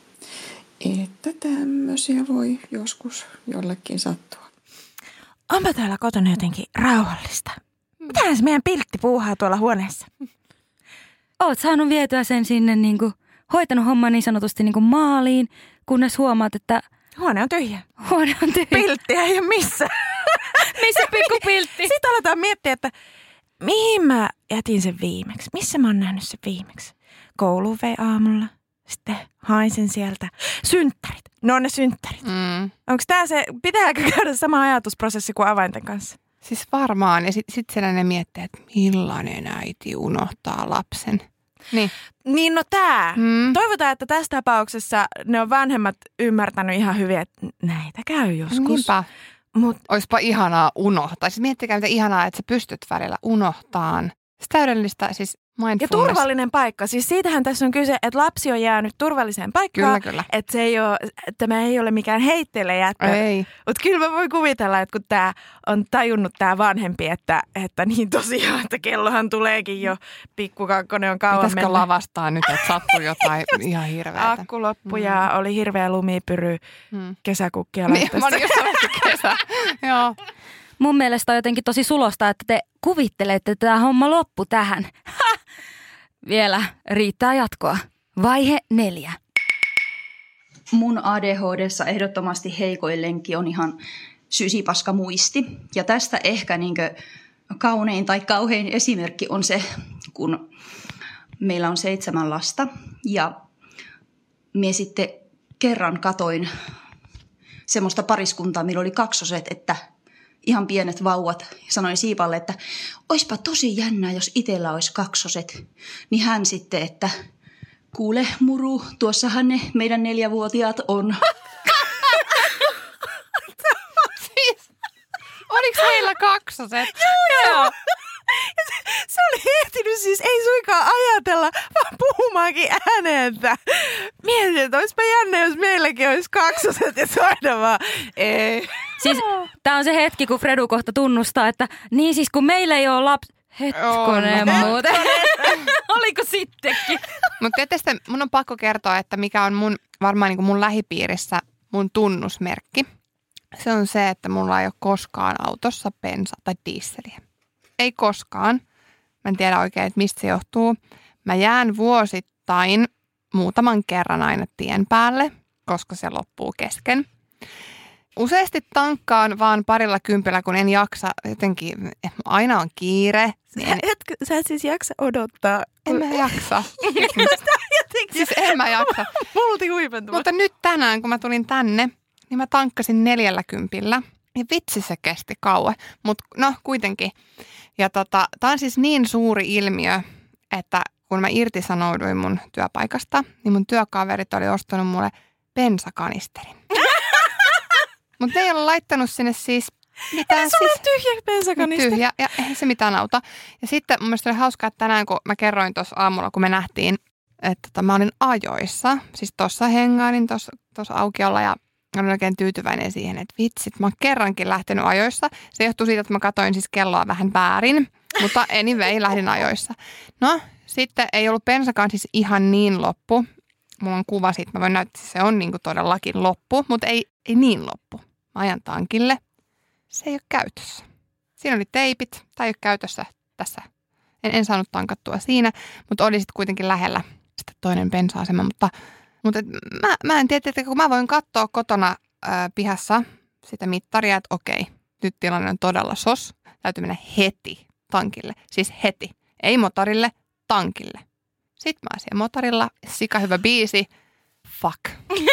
L: Että tämmöisiä voi joskus jollekin sattua.
B: Onpa täällä kotona jotenkin rauhallista. Mitähän se meidän piltti puuhaa tuolla huoneessa?
A: Oot saanut vietyä sen sinne niin kuin, hoitanut homman niin sanotusti niin kuin maaliin, kunnes huomaat, että
B: Huone on tyhjä.
A: huone on tyhjä.
B: Pilttiä ei ole missä.
A: Missä pikku piltti?
B: Sitten aletaan miettiä, että mihin mä jätin sen viimeksi? Missä mä oon nähnyt sen viimeksi? Kouluun vei aamulla. Sitten hain sen sieltä. Synttärit. No ne synttärit.
C: Mm.
B: Onko tää se, pitääkö käydä sama ajatusprosessi kuin avainten kanssa?
C: Siis varmaan. Ja sitten sit siellä ne miettii, että millainen äiti unohtaa lapsen. Niin.
B: Niin no tää.
C: Mm.
B: Toivotaan, että tässä tapauksessa ne on vanhemmat ymmärtänyt ihan hyvin, että näitä käy joskus.
C: Niinpä.
B: Mut
C: Oispa ihanaa unohtaa. Siis miettikää, mitä ihanaa, että sä pystyt välillä unohtaan. Siis täydellistä, siis
B: ja turvallinen paikka. Siis siitähän tässä on kyse, että lapsi on jäänyt turvalliseen paikkaan.
C: Kyllä, kyllä.
B: Että se ei ole, tämä ei ole mikään heitteille jättö.
C: Ei.
B: Mutta kyllä mä voin kuvitella, että kun tämä on tajunnut tämä vanhempi, että, että niin tosiaan, että kellohan tuleekin jo, pikkukakkonen on kauan
C: Pitäisikö
B: mennyt.
C: lavastaa nyt, että sattuu jotain ihan hirveätä?
B: Akku loppu ja oli hirveä lumipyry,
C: Mm.
B: kesäkukkia
C: Niin, mä olin just kesä. Joo.
A: Mun mielestä on jotenkin tosi sulosta, että te kuvittelette, että tämä homma loppu tähän. Ha! Vielä riittää jatkoa. Vaihe neljä.
J: Mun ADHDssa ehdottomasti heikoin lenkki on ihan sysipaska muisti. Ja tästä ehkä niin kaunein tai kauhein esimerkki on se, kun meillä on seitsemän lasta ja me sitten kerran katoin semmoista pariskuntaa, millä oli kaksoset, että ihan pienet vauvat. Sanoin Siipalle, että oispa tosi jännää, jos itsellä olisi kaksoset. Niin hän sitten, että kuule muru, tuossahan ne meidän neljävuotiaat on.
C: siis, oliko heillä kaksoset?
B: Joo. Se, se oli ehtinyt siis, ei suinkaan ajatella, vaan puhumaankin ääneen, että mietin, että olisipa jännä, jos meilläkin olisi kaksoset ja soida vaan, ei.
A: Siis tämä on se hetki, kun Fredu kohta tunnustaa, että niin siis kun meillä ei ole lapsi, Hetkonen
C: On.
A: muuten. Oliko sittenkin?
C: Mutta tietysti mun on pakko kertoa, että mikä on mun, varmaan niin kuin mun lähipiirissä mun tunnusmerkki. Se on se, että mulla ei ole koskaan autossa bensa tai diisseliä. Ei koskaan. Mä en tiedä oikein, että mistä se johtuu. Mä jään vuosittain muutaman kerran aina tien päälle, koska se loppuu kesken. Useasti tankkaan vaan parilla kympillä, kun en jaksa jotenkin, aina on kiire. Niin en,
B: Et, sä et siis jaksa odottaa.
C: en mä jaksa. Siis en mä jaksa.
B: multi huipentuva.
C: Mutta nyt tänään, kun mä tulin tänne, niin mä tankkasin neljällä kympillä. Ja vitsi se kesti kauan, mutta no kuitenkin. Ja tota, tää on siis niin suuri ilmiö, että kun mä irtisanouduin mun työpaikasta, niin mun työkaverit oli ostanut mulle bensakanisterin. mutta ne ei ole laittanut sinne siis mitään
B: Sulla
C: siis
B: tyhjä bensakanista.
C: tyhjä ja eihän se mitään auta. Ja sitten mun mielestä oli hauskaa, että tänään kun mä kerroin tuossa aamulla, kun me nähtiin, että tota, mä olin ajoissa. Siis tuossa hengailin tuossa aukiolla ja olin oikein tyytyväinen siihen, että vitsit, mä oon kerrankin lähtenyt ajoissa. Se johtuu siitä, että mä katsoin siis kelloa vähän väärin, mutta anyway, lähdin ajoissa. No, sitten ei ollut bensakaan siis ihan niin loppu. Mulla on kuva siitä, mä voin näyttää, että se on niin todellakin loppu, mutta ei, ei niin loppu. Mä ajan tankille. Se ei ole käytössä. Siinä oli teipit, tai ei ole käytössä tässä. En, en saanut tankattua siinä, mutta oli sitten kuitenkin lähellä sitten toinen bensa-asema. Mutta, mutta mä, mä en tiedä, että kun mä voin katsoa kotona ää, pihassa sitä mittaria, että okei, nyt tilanne on todella sos. Täytyy mennä heti tankille. Siis heti. Ei motorille, tankille. Sitten mä siellä motorilla, sika hyvä biisi. Fuck.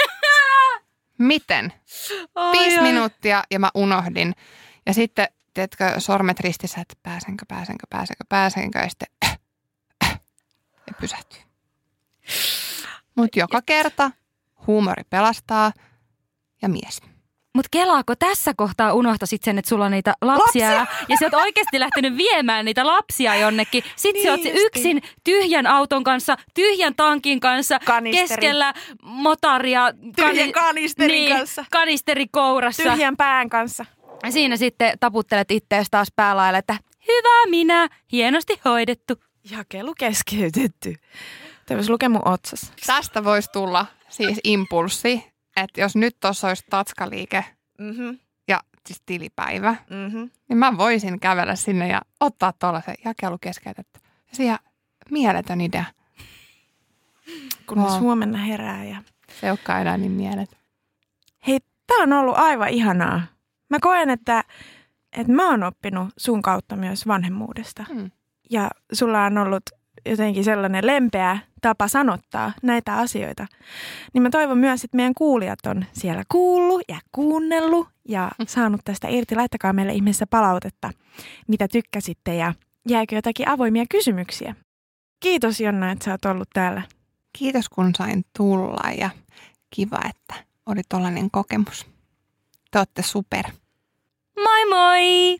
C: Miten? Viisi minuuttia ja mä unohdin. Ja sitten, tiedätkö, sormet ristissä, että pääsenkö, pääsenkö, pääsenkö, pääsenkö. Ja sitten ja pysähtyy. Mutta joka kerta huumori pelastaa ja mies.
A: Mutta kelaako tässä kohtaa unohtasit sen, että sulla on niitä lapsia, lapsia. Ja, ja sä oot oikeasti lähtenyt viemään niitä lapsia jonnekin. Sitten niin sä oot
B: Niin
A: yksin tyhjän auton kanssa, tyhjän tankin kanssa,
B: Kanisteri.
A: keskellä motaria.
B: Tyhjän kanisterin
A: niin,
B: kanssa.
A: kanisteri kourassa.
B: Tyhjän pään kanssa.
A: Ja Siinä sitten taputtelet ittees taas päälailla, että hyvä minä, hienosti hoidettu.
B: Jakelu keskeytetty. Tämä lukee mun otsassa.
C: Tästä voisi tulla siis impulssi, että jos nyt tuossa olisi tatskaliike
B: Mm-hmm.
C: ja siis tilipäivä,
B: Mm-hmm.
C: niin mä voisin kävellä sinne ja ottaa tuollaisen jakelu keskeytetty. Ja siihen mieletön idea.
B: Kun
C: Wow.
B: wow. huomenna herää. Ja...
C: Se ei olekaan enää niin mieletön.
B: Hei, tää on ollut aivan ihanaa. Mä koen, että, että mä oon oppinut sun kautta myös vanhemmuudesta.
C: Hmm.
B: Ja sulla on ollut jotenkin sellainen lempeä tapa sanottaa näitä asioita. Niin mä toivon myös, että meidän kuulijat on siellä kuullut ja kuunnellut ja saanut tästä irti. Laittakaa meille ihmeessä palautetta, mitä tykkäsitte ja jääkö jotakin avoimia kysymyksiä. Kiitos Jonna, että sä oot ollut täällä.
C: Kiitos kun sain tulla ja kiva, että oli tollainen kokemus. Te olette super.
A: Moi moi!